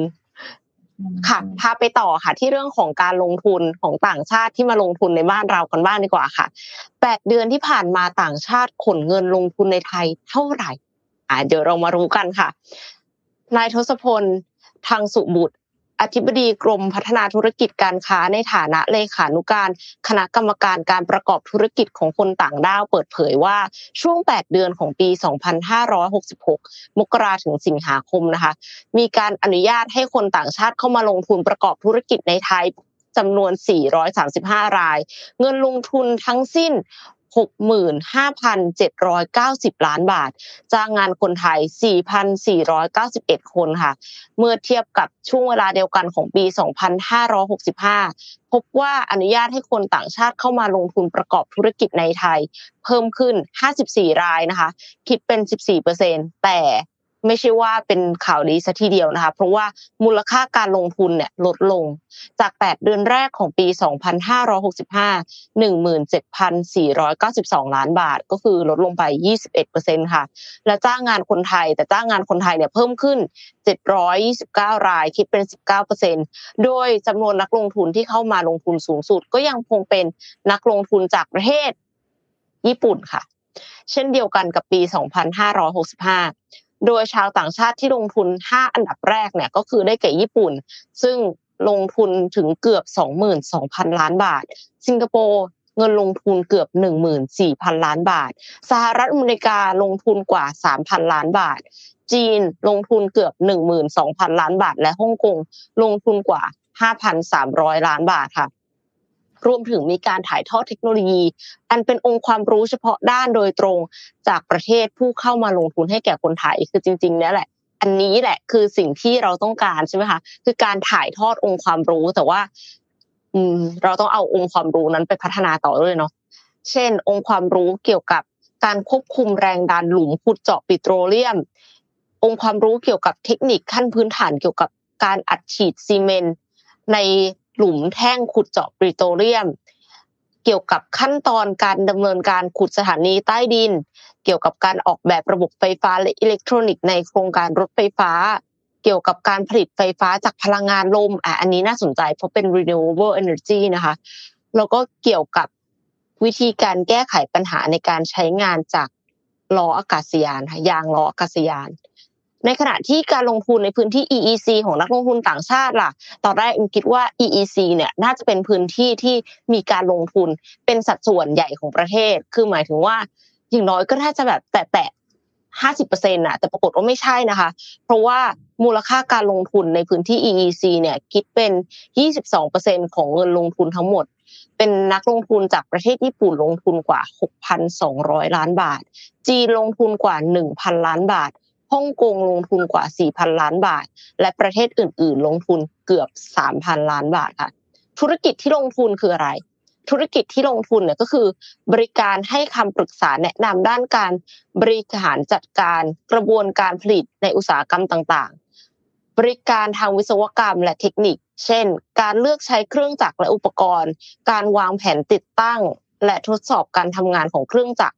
B: ค่ะพาไปต่อค่ะ ที่เรื่องของการลงทุนของต่างชาติที่มาลงทุนในบ้านเรากันบ้างดีกว่าค่ะแปดเดือนที่ผ่านมาต่างชาติขนเงินลงทุนในไทยเท่าไหร่อ่าเดี๋ยวเรามารู้กันค่ะนายทศพลทางสุบุตร อธิบดีกรมพัฒนาธุรกิจการค้าในฐานะเลขานุการ คณะกรรมการการประกอบธุรกิจของคนต่างด้าวเปิดเผยว่าช่วง 8 เดือนของปี 2566 มกราถึงสิงหาคมนะคะ มีการอนุญาตให้คนต่างชาติเข้ามาลงทุนประกอบธุรกิจในไทยจำนวน 435 ราย เงินลงทุนทั้งสิ้น 65,790 ล้านบาท จ้างงานคนไทย 4,491 คนค่ะ เมื่อเทียบกับช่วงเวลาเดียวกันของปี 2565 พบว่าอนุญาตให้คนต่างชาติเข้ามาลงทุนประกอบธุรกิจในไทย เพิ่มขึ้น 54 รายนะคะ คิดเป็น 14%แต่ ไม่ใช่ว่าเป็นข่าวดีซะทีเดียวนะคะ เพราะว่ามูลค่าการลงทุนเนี่ยลดลงจาก 8 เดือนแรกของปี 2565 17,492 ล้านบาท ก็คือลดลงไป 21%ค่ะ และจ้างงานคนไทย แต่จ้างงานคนไทยเนี่ยเพิ่มขึ้น 729 ราย คิดเป็น 19%โดยจำนวนนักลงทุนที่เข้ามาลงทุนสูงสุด ก็ยังคงเป็นนักลงทุนจากประเทศญี่ปุ่นค่ะ เช่นเดียวกันกับปี 2565 โดยชาวต่างชาติที่ลงทุน 5 อันดับแรกเนี่ยก็คือได้แก่ญี่ปุ่น ซึ่งลงทุนถึงเกือบ 22,000 ล้านบาท สิงคโปร์เงินลงทุนเกือบ 14,000 ล้านบาท สหรัฐอเมริกาลงทุนกว่า 3,000 ล้านบาท จีนลงทุนเกือบ 12,000 ล้านบาท และฮ่องกงลงทุนกว่า 5,300 ล้านบาทค่ะ รวมถึงมีการถ่ายทอดเทคโนโลยี อันเป็นองค์ความรู้เฉพาะด้านโดยตรงจากประเทศผู้เข้ามาลงทุนให้แก่คนไทยคือจริงๆนี่แหละ อันนี้แหละคือสิ่งที่เราต้องการใช่ไหมคะคือการถ่ายทอดองค์ความรู้แต่ว่า อืม เราต้องเอาองค์ความรู้นั้นไปพัฒนาต่อเลยเนาะเช่น องค์ความรู้เกี่ยวกับการควบคุมแรงดันหลุมขุดเจาะปิโตรเลียม องค์ความรู้เกี่ยวกับเทคนิคขั้นพื้นฐานเกี่ยวกับการอัดฉีดซีเมนต์ใน หลุมแท่งขุดเจาะปิโตรเลียม เกี่ยวกับขั้นตอนการดำเนินการขุดสถานีใต้ดิน เกี่ยวกับการออกแบบระบบไฟฟ้าและอิเล็กทรอนิกส์ในโครงการรถไฟฟ้า เกี่ยวกับการผลิตไฟฟ้าจากพลังงานลมอะอันนี้น่าสนใจเพราะเป็น renewable energy นะคะแล้วก็เกี่ยวกับวิธีการแก้ไขปัญหาในการใช้งานจากล้ออากาศยานค่ะยางล้ออากาศยาน ในขณะที่การลงทุนในพื้นที่ EEC ของนักลงทุนต่างชาติล่ะ ตอนแรกอิมคิดว่า EEC เนี่ยน่าจะเป็นพื้นที่ที่มีการลงทุนเป็นสัดส่วนใหญ่ของประเทศ คือหมายถึงว่าอย่างน้อยก็น่าจะแบบแตะห้าสิบเปอร์เซ็นต์ะแต่ปรากฏว่าไม่ใช่นะคะ เพราะว่ามูลค่าการลงทุนในพื้นที่ EEC เนี่ยคิดเป็น22เปอร์เซ็นของเงินลงทุนทั้งหมด เป็นนักลงทุนจากประเทศญี่ปุ่นลงทุนกว่า6,200ล้านบาท จีนลงทุนกว่า1,000ล้านบาท ฮ่องกงลงทุนกว่า 4,000 ล้านบาท และประเทศอื่น ๆ ลงทุนเกือบ 3,000 ล้านบาทค่ะ ธุรกิจที่ลงทุนคืออะไร ธุรกิจที่ลงทุนเนี่ยก็คือ บริการให้คำปรึกษาแนะนำด้านการบริหารจัดการกระบวนการผลิตในอุตสาหกรรมต่าง ๆ บริการทางวิศวกรรมและเทคนิค เช่น การเลือกใช้เครื่องจักรและอุปกรณ์ การวางแผนติดตั้ง และทดสอบการทำงานของเครื่องจักร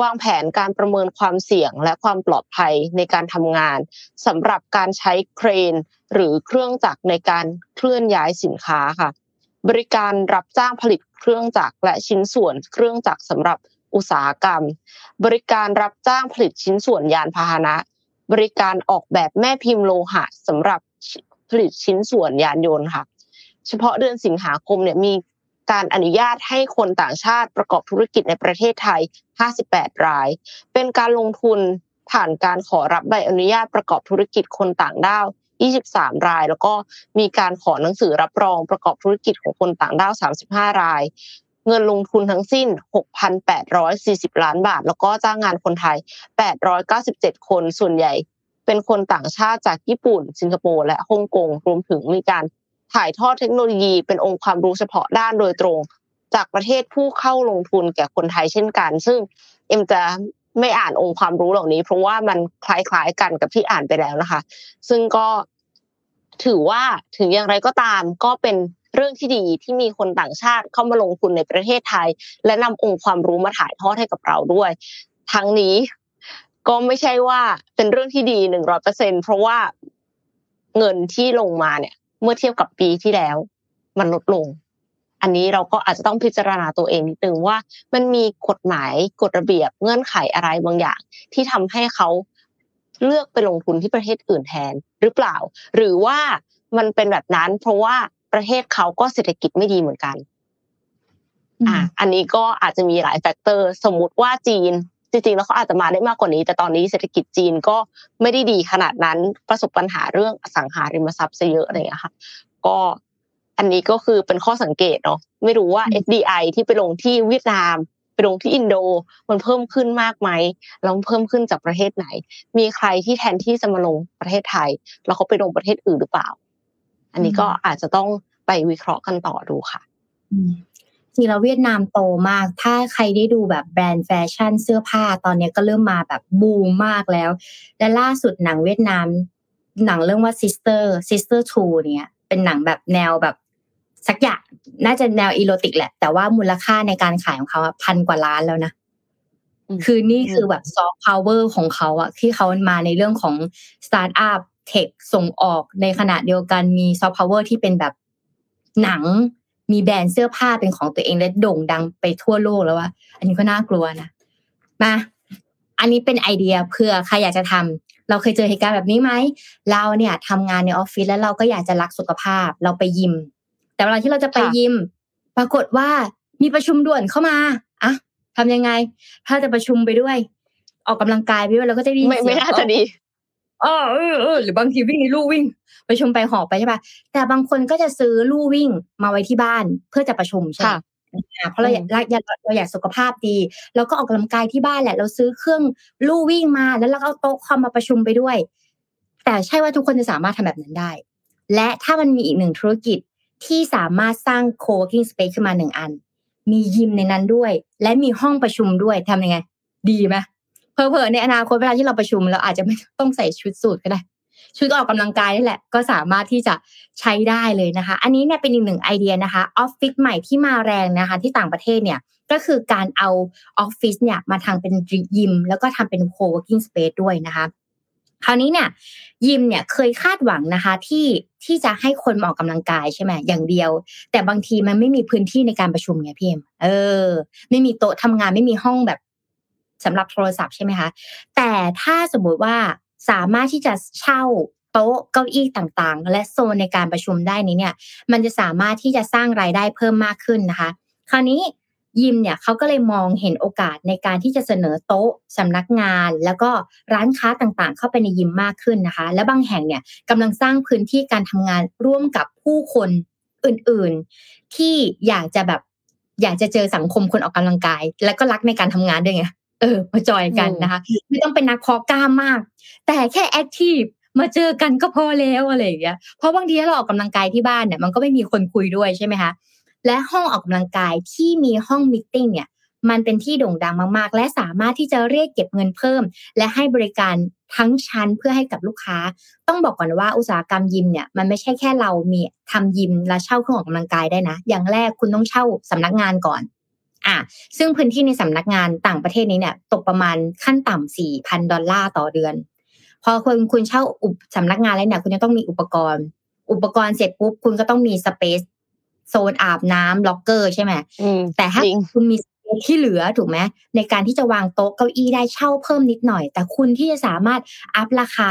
B: วางแผนการประเมินความเสี่ยงและความปลอดภัยในการทำงานสำหรับการใช้เครน หรือเครื่องจักรในการเคลื่อนย้ายสินค้าค่ะ บริการรับจ้างผลิตเครื่องจักรและชิ้นส่วนเครื่องจักรสำหรับอุตสาหกรรม บริการรับจ้างผลิตชิ้นส่วนยานพาหนะ บริการออกแบบแม่พิมพ์โลหะสำหรับผลิตชิ้นส่วนยานยนต์ค่ะ เฉพาะเดือนสิงหาคมเนี่ยมี การอนุญาตให้คนต่างชาติประกอบธุรกิจในประเทศไทย 58 ราย เป็นการลงทุนผ่านการขอรับใบอนุญาตประกอบธุรกิจคนต่างด้าว 23 ราย แล้วก็มีการขอหนังสือรับรองประกอบธุรกิจของคนต่างด้าว 35 ราย เงินลงทุนทั้งสิ้น 6,840 ล้านบาท แล้วก็จ้างงานคนไทย 897 คน ส่วนใหญ่เป็นคนต่างชาติจากญี่ปุ่น สิงคโปร์ และฮ่องกง รวมถึงมีการ ถ่ายทอดเทคโนโลยีเป็นองค์ความรู้เฉพาะด้านโดยตรง จากประเทศผู้เข้าลงทุนแก่คนไทยเช่นกัน ซึ่งเอ็มจะไม่อ่านองค์ความรู้เหล่านี้ เพราะว่ามันคล้ายๆกันกับที่อ่านไปแล้วนะคะ ซึ่งก็ถือว่าถึงอย่างไรก็ตามก็เป็นเรื่องที่ดีที่มีคนต่างชาติเข้ามาลงทุนในประเทศไทย และนำองค์ความรู้มาถ่ายทอดให้กับเราด้วย ทั้งนี้ก็ไม่ใช่ว่าเป็นเรื่องที่ดีหนึ่งร้อยเปอร์เซ็นเพราะว่าเงินที่ลงมาเนี่ย เมื่อเทียบกับปีที่แล้ว มันลดลง อันนี้เราก็อาจจะต้องพิจารณาตัวเองนิดนึงว่า มันมีกฎหมายกฎระเบียบเงื่อนไขอะไรบางอย่าง ที่ทำให้เขาเลือกไปลงทุนที่ประเทศอื่นแทนหรือเปล่า หรือว่ามันเป็นแบบนั้น เพราะว่าประเทศเขาก็เศรษฐกิจไม่ดีเหมือนกันอ่าอันนี้ก็อาจจะมีหลายแฟกเตอร์ สมมุติว่าจีน จริงๆแล้วเขาอาจจะมาได้มากกว่านี้ แต่ตอนนี้เศรษฐกิจจีนก็ไม่ได้ดีขนาดนั้นประสบปัญหาเรื่องอสังหาริมทรัพย์ซะเยอะอะไรอย่างเงี้ยค่ะก็อันนี้ก็คือเป็นข้อสังเกตเนาะไม่รู้ว่า FDI ที่ไปลงที่เวียดนามไปลงที่อินโดมันเพิ่มขึ้นมากไหมแล้วเพิ่มขึ้นจากประเทศไหน มีใครที่แทนที่จะมาลงประเทศไทย แล้วเขาไปลงประเทศอื่นหรือเปล่า อันนี้ก็อาจจะต้องไปวิเคราะห์กันต่อดูค่ะ
C: จริงแล้วเวียดนามโตมาก ถ้าใครได้ดูแบบแบรนด์แฟชั่นเสื้อผ้าตอนนี้ก็เริ่มมาแบบบูมมากแล้ว และล่าสุดหนังเวียดนาม หนังเรื่องว่า sister sister two เนี่ย เป็นหนังแบบแนวแบบสักอย่างน่าจะแนวอีโรติกแหละ แต่ว่ามูลค่าในการขายของเขาพันกว่าล้านแล้วนะ คือนี่คือแบบ soft power ของเขาอะที่เขามาในเรื่องของ startup tech ส่งออกในขณะเดียวกันมี soft power ที่เป็นแบบหนัง มีแบรนด์เสื้อผ้าเป็นของตัวเองและโด่งดังไปทั่วโลกแล้วว่าอันนี้ก็น่ากลัวนะมาอันนี้เป็นไอเดียเพื่อใครอยากจะทำเราเคยเจอเหตุการณ์แบบนี้ไหมเราเนี่ยทำงานในออฟฟิศแล้วเราก็อยากจะรักสุขภาพ เราไปยิม แต่เวลาที่เราจะไปยิม ปรากฏว่ามีประชุมด่วนเข้ามาอะทำยังไง ถ้าจะประชุมไปด้วย ออกกำลังกายไปด้วยเราก็จะดี
B: ไม่ไม่น่าจะดี
C: เออเออเออหรือบางทีวิ่งลู่วิ่ง ประชุมไปหอบไปใช่ป่ะแต่บางคนก็จะซื้อลู่วิ่งมาไว้ที่บ้านเพื่อจะประชุมใช่ไหมเพราะเราอยากเราอยากสุขภาพดีเราก็ออกกำลังกายที่บ้านแหละ เราซื้อเครื่องลู่วิ่งมาแล้วเราเอาโต๊ะคอมมาประชุมไปด้วย แต่ใช่ว่าทุกคนจะสามารถทำแบบนั้นได้ และถ้ามันมีอีกหนึ่งธุรกิจที่สามารถสร้าง co-working space ขึ้นมาหนึ่งอัน มียิมในนั้นด้วย และมีห้องประชุมด้วยทำยังไง ดีไหม เพอเพอในอนาคตเวลาที่เราประชุมเราอาจจะไม่ต้องใส่ชุดสูทก็ได้ ชุดออกกำลังกายนี่แหละ ก็สามารถที่จะใช้ได้เลยนะคะ อันนี้เนี่ยเป็นอีกหนึ่งไอเดียนะคะออฟฟิศใหม่ที่มาแรงนะคะ ที่ต่างประเทศเนี่ยก็คือการเอาออฟฟิศเนี่ยมาทำเป็นยิมแล้วก็ทำเป็น co-working space ด้วยนะคะคราวนี้เนี่ยยิมเนี่ยเคยคาดหวังนะคะที่ที่จะให้คนออกกำลังกายใช่ไหมอย่างเดียว แต่บางทีมันไม่มีพื้นที่ในการประชุมไงพี่เอ็มเออ ไม่มีโต๊ะทำงานไม่มีห้องแบบ สำหรับโทรศัพท์ใช่ไหมคะ แต่ถ้าสมมุติว่าสามารถที่จะเช่าโต๊ะเก้าอี้ต่างๆ และโซนในการประชุมได้นี้เนี่ย มันจะสามารถที่จะสร้างรายได้เพิ่มมากขึ้นนะคะ คราวนี้ยิมเนี่ยเขาก็เลยมองเห็นโอกาสในการที่จะเสนอโต๊ะสำนักงาน แล้วก็ร้านค้าต่างๆ เข้าไปในยิมมากขึ้นนะคะ และบางแห่งเนี่ยกำลังสร้างพื้นที่การทำงานร่วมกับผู้คนอื่นๆ ที่อยากจะแบบอยากจะเจอสังคมคนออกกำลังกาย และก็รักในการทำงานด้วยไง เออมาจอยกันนะคะ ไม่ต้องเป็นนักพอกล้ามมาก แต่แค่แอคทีฟมาเจอกันก็พอแล้วอะไรอย่างเงี้ยเพราะบางทีถ้าเราออกกำลังกายที่บ้านเนี่ยมันก็ไม่มีคนคุยด้วยใช่ไหมคะและห้องออกกำลังกายที่มีห้องมิ팅เนี่ยมันเป็นที่โด่งดังมาก ๆ และสามารถที่จะเรียกเก็บเงินเพิ่ม และให้บริการทั้งชั้นเพื่อให้กับลูกค้า ต้องบอกก่อนว่าอุตสาหกรรมยิมเนี่ยมันไม่ใช่แค่เรามีทำยิมและเช่าเครื่องออกกำลังกายได้นะ อย่างแรกคุณต้องเช่าสำนักงานก่อน อะซึ่งพื้นที่ในสำนักงานต่างประเทศนี้เนี่ย ตกประมาณขั้นต่ำสี่พันดอลลาร์ต่อเดือน พอคุณคุณเช่าอุปสำนักงานแล้วเนี่ย คุณจะต้องมีอุปกรณ์ อุปกรณ์เสร็จปุ๊บคุณก็ต้องมีสเปซโซนอาบน้ำล็อกเกอร์ใช่ไหมแต่ถ้าคุณมีที่เหลือถูกไหมในการที่จะวางโต๊ะเก้าอี้ได้เช่าเพิ่มนิดหน่อย แต่คุณที่จะสามารถอัพราคา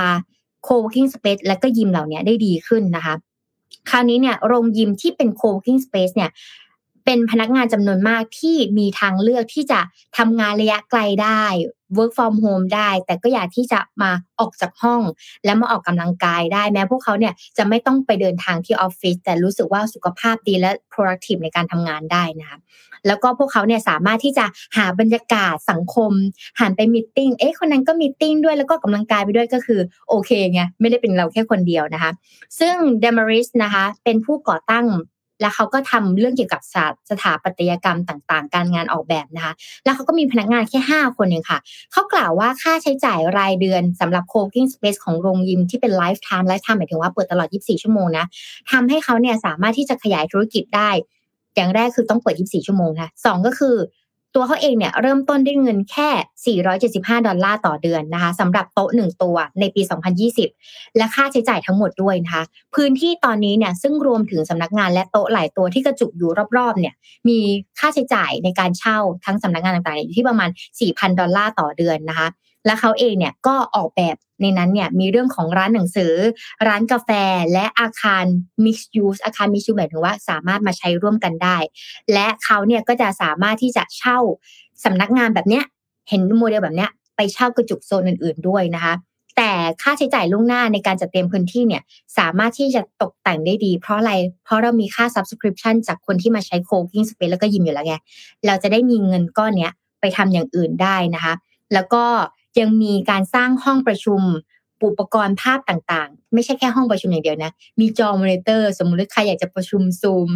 C: co-working space และก็ยิมเหล่านี้ได้ดีขึ้นนะคะ คราวนี้เนี่ยโรงยิมที่เป็น co-working space เนี่ย เป็นพนักงานจำนวนมากที่มีทางเลือกที่จะทำงานระยะไกลได้ work from home ได้ แต่ก็อยากที่จะมาออกจากห้อง และมาออกกำลังกายได้ แม้พวกเขาเนี่ยจะไม่ต้องไปเดินทางที่ออฟฟิศแต่รู้สึกว่าสุขภาพดีและ productive ในการทำงานได้นะคะแล้วก็พวกเขาเนี่ยสามารถที่จะหาบรรยากาศสังคมหันไปมิ팅เอ๊ะคนนั้นก็มิ팅ด้วยแล้วก็กำลังกายไปด้วยก็คือโอเคไงไม่ได้เป็นเราแค่คนเดียวนะคะ ซึ่งเดมาริสนะคะเป็นผู้ก่อตั้ง แล้วเขาก็ทำเรื่องเกี่ยวกับสถาปัตยกรรมต่างๆ การงานออกแบบนะคะ แล้วเขาก็มีพนักงานแค่ 5 คนเองค่ะ เขากล่าวว่าค่าใช้จ่ายรายเดือนสำหรับ co-working space ของโรงยิมที่เป็น lifetime lifetime หมายถึงว่าเปิดตลอด 24 ชั่วโมงนะทำให้เขาเนี่ยสามารถที่จะขยายธุรกิจได้ อย่างแรกคือต้องเปิด 24 ชั่วโมงนะสองก็คือ ตัวเขาเองเนี่ยเริ่มต้นด้วยเงินแค่ 475 ดอลลาร์ต่อเดือนนะคะสำหรับโต๊ะหนึ่งตัวในปี 2020 และค่าใช้จ่ายทั้งหมดด้วยนะคะพื้นที่ตอนนี้เนี่ยซึ่งรวมถึงสำนักงานและโต๊ะหลายตัวที่กระจุกอยู่รอบๆเนี่ยมีค่าใช้จ่ายในการเช่าทั้งสำนักงานต่างๆอยู่ที่ประมาณ 4,000 ดอลลาร์ต่อเดือนนะคะ และเขาเองเนี่ยก็ออกแบบในนั้นเนี่ยมีเรื่องของร้านหนังสือ ร้านกาแฟและอาคาร mixed use อาคาร mixed use หมายถึงว่าสามารถมาใช้ร่วมกันได้ และเขาเนี่ยก็จะสามารถที่จะเช่าสำนักงานแบบเนี้ยเห็นโมเดลแบบเนี้ยไปเช่ากระจุกโซนอื่น ๆด้วยนะคะ แต่ค่าใช้จ่ายล่วงหน้าในการจัดเตรียมพื้นที่เนี่ยสามารถที่จะตกแต่งได้ดี เพราะอะไร เพราะเรามีค่า subscription จากคนที่มาใช้ co-working space แล้วก็ยิมอยู่แล้วไง เราจะได้มีเงินก้อนเนี้ยไปทำอย่างอื่นได้นะคะ แล้วก็ ยังมีการสร้างห้องประชุมอุปกรณ์ภาพต่างๆ ไม่ใช่แค่ห้องประชุมอย่างเดียวนะ มีจอมอนิเตอร์ สมมุติใครอยากจะประชุมซูม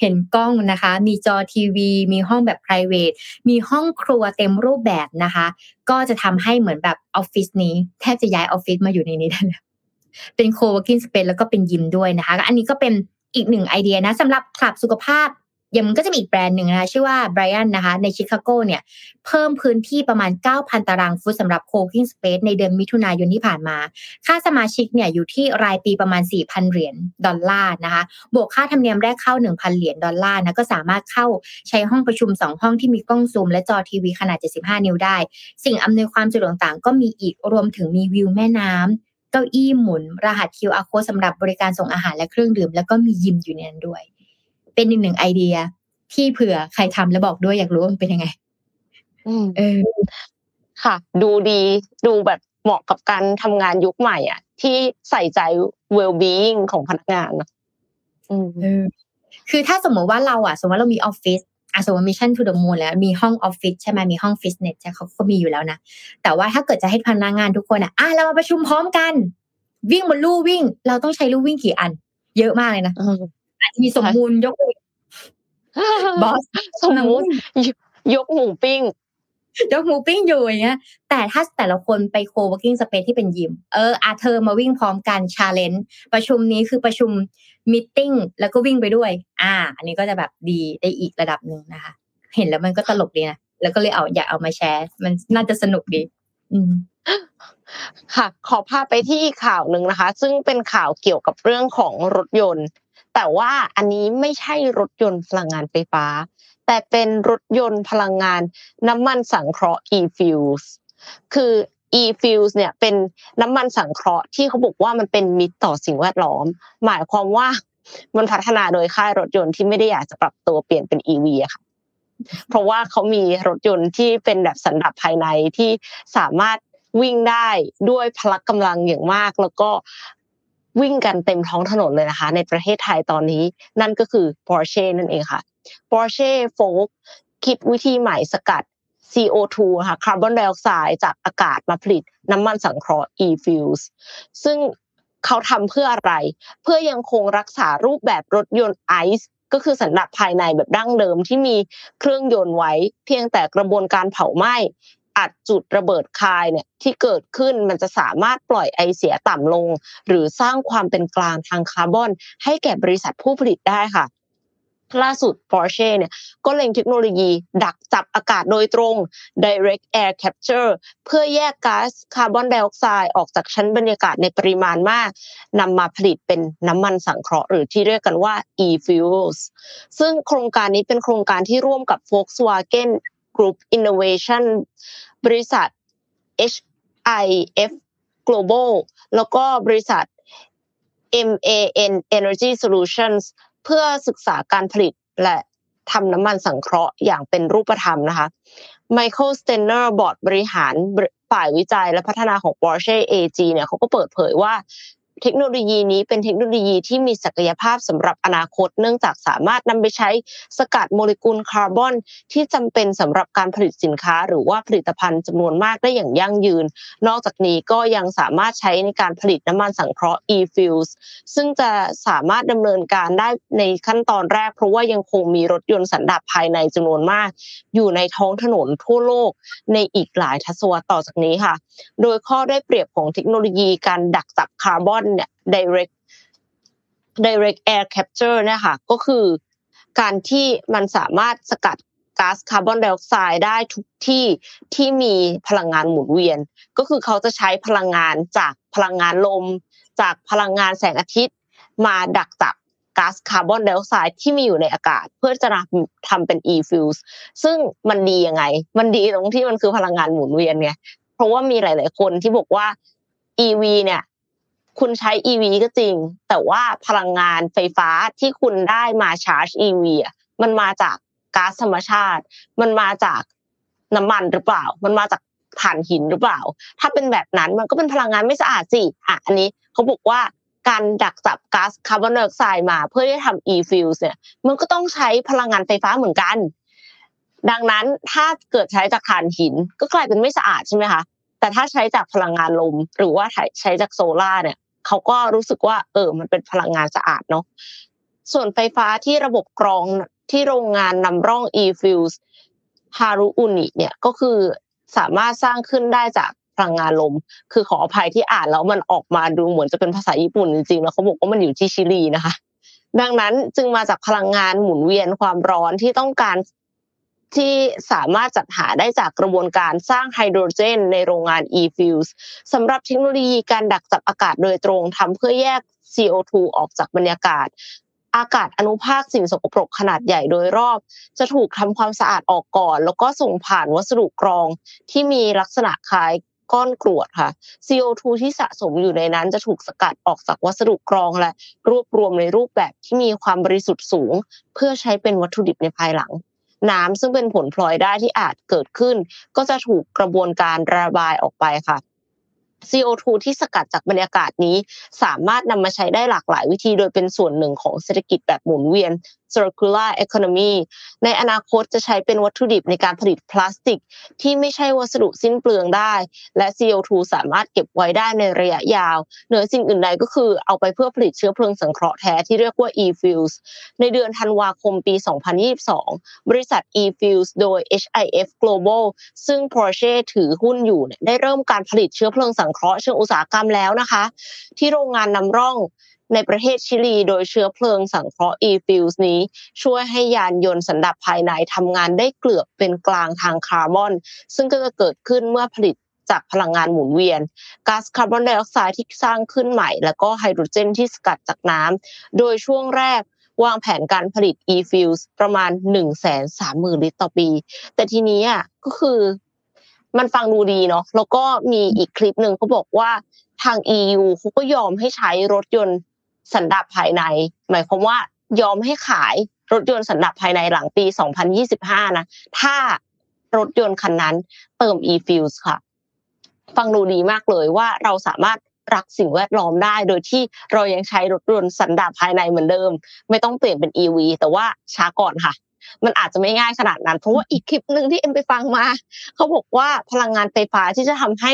C: เห็นกล้องนะคะ มีจอทีวี มีห้องแบบ p r i v a t มีห้องครัวเต็มรูปแบบนะคะ ก็จะทำให้เหมือนแบบออฟฟิศนี้ แทบจะย้ายออฟฟิศมาอยู่ในนี้ได้แล้วเป็น co-working space แล้วก็เป็นยิมด้วยนะคะ อันนี้ก็เป็นอีกหนึ่งไอเดียนะสำหรับคลับสุขภาพ ยังมันก็จะมีอีกแบรนด์หนึ่งนะคะชื่อว่าไบรอันนะคะในชิคาโกเนี่ยเพิ่มพื้นที่ประมาณ 9,000 ตารางฟุตสำหรับ co-working space ในเดือนมิถุนายนที่ผ่านมา ค่าสมาชิกเนี่ยอยู่ที่รายปีประมาณ 4,000 เหรียญดอลลาร์นะคะบวกค่าธรรมเนียมแรกเข้า 1,000 เหรียญดอลลาร์นะก็สามารถเข้าใช้ห้องประชุม 2 ห้องที่มีกล้องซูม และจอทีวีขนาด 75 นิ้วได้ สิ่งอำนวยความสะดวกต่างก็มีอีกรวมถึงมีวิวแม่น้ำเก้าอี้หมุน รหัส QR code สำหรับบริการส่งอาหารและเครื่องดื่ม แล้วก็มียิมอยู่ในนั้นด้วย เป็นอีกหนึ่งไอเดีย ที่เผื่อใครทำแล้วบอกด้วยอยากรู้ว่ามันเป็นยังไง
B: อืมเออค่ะ ดูดีดูแบบเหมาะกับการทำงานยุคใหม่ อะ ที่ใส่ใจ well being ของพนักงานเนาะ
C: คือถ้าสมมติว่าเราอะ สมมติว่าเรามีออฟฟิศอะสมมติ Mission To The Moon แล้วมีห้องออฟฟิศใช่ไหมมีห้องฟิตเนสใช่เขาก็มีอยู่แล้วนะ แต่ว่าถ้าเกิดจะให้พนักงานทุกคนอะอะเรามาประชุมพร้อมกัน วิ่งบนลู่วิ่ง เราต้องใช้ลู่วิ่งกี่อัน เยอะมากเลยนะ อาจจะมีสมมติยกบอส
B: สมมติยกหมูปิ้ง
C: ยกหมูปิ้งอยู่อย่างเงี้ย แต่ถ้าแต่ละคนไป co-working space ที่เป็นยิม เอออาเธอมาวิ่งพร้อมกัน challengeประชุมนี้คือประชุมมิ팅แล้วก็วิ่งไปด้วย อ่า อันนี้ก็จะแบบดีได้อีกระดับหนึ่งนะคะ เห็นแล้วมันก็ตลกดีนะแล้วก็เลยเอาอยากเอามาแชร์ มันน่าจะสนุกดี อืม
B: ค่ะ ขอพาไปที่ข่าวหนึ่งนะคะ ซึ่งเป็นข่าวเกี่ยวกับเรื่องของรถยนต์ แต่ว่าอันนี้ไม่ใช่รถยนต์พลังงานไฟฟ้า แต่เป็นรถยนต์พลังงานน้ำมันสังเคราะห์ e-fuels คือ e-fuels เนี่ยเป็นน้ำมันสังเคราะห์ที่เขาบอกว่ามันเป็นมิตรต่อสิ่งแวดล้อม หมายความว่ามันพัฒนาโดยค่ายรถยนต์ที่ไม่ได้อยากจะปรับตัวเปลี่ยนเป็น EV อะค่ะเพราะว่าเขามีรถยนต์ที่เป็นแบบสันดาปภายในที่สามารถวิ่งได้ด้วยพละกำลังอย่างมาก แล้วก็ วิ่งกันเต็มท้องถนนเลยนะคะ ในประเทศไทยตอนนี้ นั่นก็คือ Porsche นั่นเองค่ะ Porsche f o l k คิดวิธีใหม่สกัด CO2 ค่ะคาร์บอนไดออกไซด์จากอากาศมาผลิตน้ำมันสังเคราะห์ e-fuels ซึ่งเขาทำเพื่ออะไร เพื่อยังคงรักษารูปแบบรถยนต์ไอซ์ก็คือสันดาปภายในแบบดั้งเดิมที่มีเครื่องยนต์ไว้ เพียงแต่กระบวนการเผาไหม้ อัดจุดระเบิดคายเนี่ยที่เกิดขึ้นมันจะสามารถปล่อยไอเสียต่ำลง หรือสร้างความเป็นกลางทางคาร์บอน ให้แก่บริษัทผู้ผลิตได้ค่ะล่าสุด Porsche เนี่ยก็เล็งเทคโนโลยีดักจับอากาศโดยตรง direct air capture เพื่อแยกก๊าซคาร์บอนไดออกไซด์ออกจากชั้นบรรยากาศในปริมาณมากนำมาผลิตเป็นน้ำมันสังเคราะห์หรือที่เรียกกันว่า e-fuels ซึ่งโครงการนี้เป็นโครงการที่ร่วมกับ Volkswagen Group Innovation บริษัท HIF Global แล้วก็บริษัท MAN Energy Solutions เพื่อศึกษาการผลิตและทำน้ำมันสังเคราะห์อย่างเป็นรูปธรรมนะคะไมเคิลสไตเนอร์บอร์ดบริหารฝ่ายวิจัยและพัฒนาของ Porsche AG เนี่ยเขาก็เปิดเผยว่า เทคโนโลยีนี้เป็นเทคโนโลยีที่มีศักยภาพสำหรับอนาคต เนื่องจากสามารถนำไปใช้สกัดโมเลกุลคาร์บอนที่จำเป็นสำหรับการผลิตสินค้า หรือว่าผลิตภัณฑ์จำนวนมากได้อย่างยั่งยืน นอกจากนี้ก็ยังสามารถใช้ในการผลิตน้ำมันสังเคราะห์ e-fuels ซึ่งจะสามารถดำเนินการได้ในขั้นตอนแรก เพราะว่ายังคงมีรถยนต์สันดาปภายในจำนวนมาก อยู่ในท้องถนนทั่วโลกในอีกหลายทศวรรษต่อจากนี้ค่ะ โดยข้อได้เปรียบของเทคโนโลยีการดักจับคาร์บอนเนี่ย direct direct air capture เนี่ยค่ะ ก็คือการที่มันสามารถสกัดก๊าซคาร์บอนไดออกไซด์ได้ทุกที่ที่มีพลังงานหมุนเวียน ก็คือเขาจะใช้พลังงานจากพลังงานลม จากพลังงานแสงอาทิตย์ มาดักจับก๊าซคาร์บอนไดออกไซด์ที่มีอยู่ในอากาศ เพื่อจะทำเป็น e-fuels ซึ่งมันดียังไง มันดีตรงที่มันคือพลังงานหมุนเวียนไงเพราะว่ามีหลาย ๆ คนที่บอกว่า EV เนี่ย คุณใช้ EV ก็จริง แต่ว่าพลังงานไฟฟ้าที่คุณได้มาชาร์จ EV อะมันมาจากก๊าซธรรมชาติ มันมาจากน้ำมันหรือเปล่า มันมาจากถ่านหินหรือเปล่า ถ้าเป็นแบบนั้นมันก็เป็นพลังงานไม่สะอาดสิอะอันนี้เขาบอกว่าการดักจับก๊าซคาร์บอนไดออกไซด์มาเพื่อที่จะทำ e-fuels เนี่ย มันก็ต้องใช้พลังงานไฟฟ้าเหมือนกัน ดังนั้นถ้าเกิดใช้จากถ่านหินก็กลายเป็นไม่สะอาดใช่ไหมคะ แต่ถ้าใช้จากพลังงานลม หรือว่าใช้จากโซล่าเนี่ยเขาก็รู้สึกว่า เออ มันเป็นพลังงานสะอาดเนาะส่วนไฟฟ้าที่ระบบกรองที่โรงงานนำร่อง e-fuels ฮารุอุนิเนี่ยก็คือสามารถสร้างขึ้นได้จากพลังงานลม คือขออภัยที่อ่านแล้วมันออกมาดูเหมือนจะเป็นภาษาญี่ปุ่นจริงๆแล้วเขาบอกว่ามันอยู่ที่ชิลีนะคะ ดังนั้นจึงมาจากพลังงานหมุนเวียนความร้อนที่ต้องการ ที่สามารถจัดหาได้จากกระบวนการสร้างไฮโดรเจน ในโรงงาน e-fuels สำหรับเทคโนโลยีการดักจับอากาศโดยตรงทำเพื่อแยก CO2 ออกจากบรรยากาศ อากาศอนุภาคสิ่งสกปรกขนาดใหญ่โดยรอบ จะถูกทำความสะอาดออกก่อน แล้วก็ส่งผ่านวัสดุกรองที่มีลักษณะคล้ายก้อนกรวดค่ะ CO2 ที่สะสมอยู่ในนั้นจะถูกสกัดออกจากวัสดุกรองและรวบรวมในรูปแบบที่มีความบริสุทธิ์สูง เพื่อใช้เป็นวัตถุดิบในภายหลัง น้ำซึ่งเป็นผลพลอยได้ที่อาจเกิดขึ้น ก็จะถูกกระบวนการระบายออกไปค่ะ CO2 ที่สกัดจากบรรยากาศนี้ สามารถนำมาใช้ได้หลากหลายวิธีโดยเป็นส่วนหนึ่งของเศรษฐกิจแบบหมุนเวียน circular economy ในอนาคตจะใช้เป็นวัตถุดิบในการผลิตพลาสติก ที่ไม่ใช่วัสดุสิ้นเปลืองได้ และ CO2 สามารถเก็บไว้ได้ในระยะยาว เหนือสิ่งอื่นใดก็คือเอาไปเพื่อผลิตเชื้อเพลิงสังเคราะห์แท้ที่เรียกว่า e-fuels ในเดือนธันวาคมปี 2022 บริษัท e-fuels โดย HIF Global ซึ่ง Porsche ถือหุ้นอยู่ได้เริ่มการผลิตเชื้อเพลิงสังเคราะห์เชิงอุตสาหกรรมแล้วนะคะ ที่โรงงานนำร่อง ในประเทศชิลีโดยเชื้อเพลิงสังเคราะห์ e-fuels นี้ ช่วยให้ยานยนต์สันดาปภายในทำงานได้เกือบเป็นกลางทางคาร์บอน ซึ่งก็จะเกิดขึ้นเมื่อผลิตจากพลังงานหมุนเวียนก๊าซคาร์บอนไดออกไซด์ที่สร้างขึ้นใหม่ แล้วก็ไฮโดรเจนที่สกัดจากน้ำโดยช่วงแรกวางแผนการผลิต e-fuels ประมาณ 1 3 0 0 0 0 ลิตรต่อปี แต่ทีนี้อะก็คือมันฟังดูดีเนาะแล้วก็มีอีกคลิปหนึ่งเขาบอกว่าทาง EU เขาก็ยอมให้ใช้รถยนต์ สันดาปภายใน หมายความว่ายอมให้ขายรถยนต์สันดาปภายในหลังปี 2025 นะ ถ้ารถยนต์คันนั้นเติม e-fuels ค่ะ ฟังดูดีมากเลยว่าเราสามารถรักสิ่งแวดล้อมได้ โดยที่เรายังใช้รถยนต์สันดาปภายในเหมือนเดิม ไม่ต้องเปลี่ยนเป็น EV แต่ว่าช้าก่อนค่ะ มันอาจจะไม่ง่ายขนาดนั้น เพราะว่าอีกคลิปหนึ่งที่เอ็มไปฟังมาเขาบอกว่าพลังงานไฟฟ้าที่จะทำให้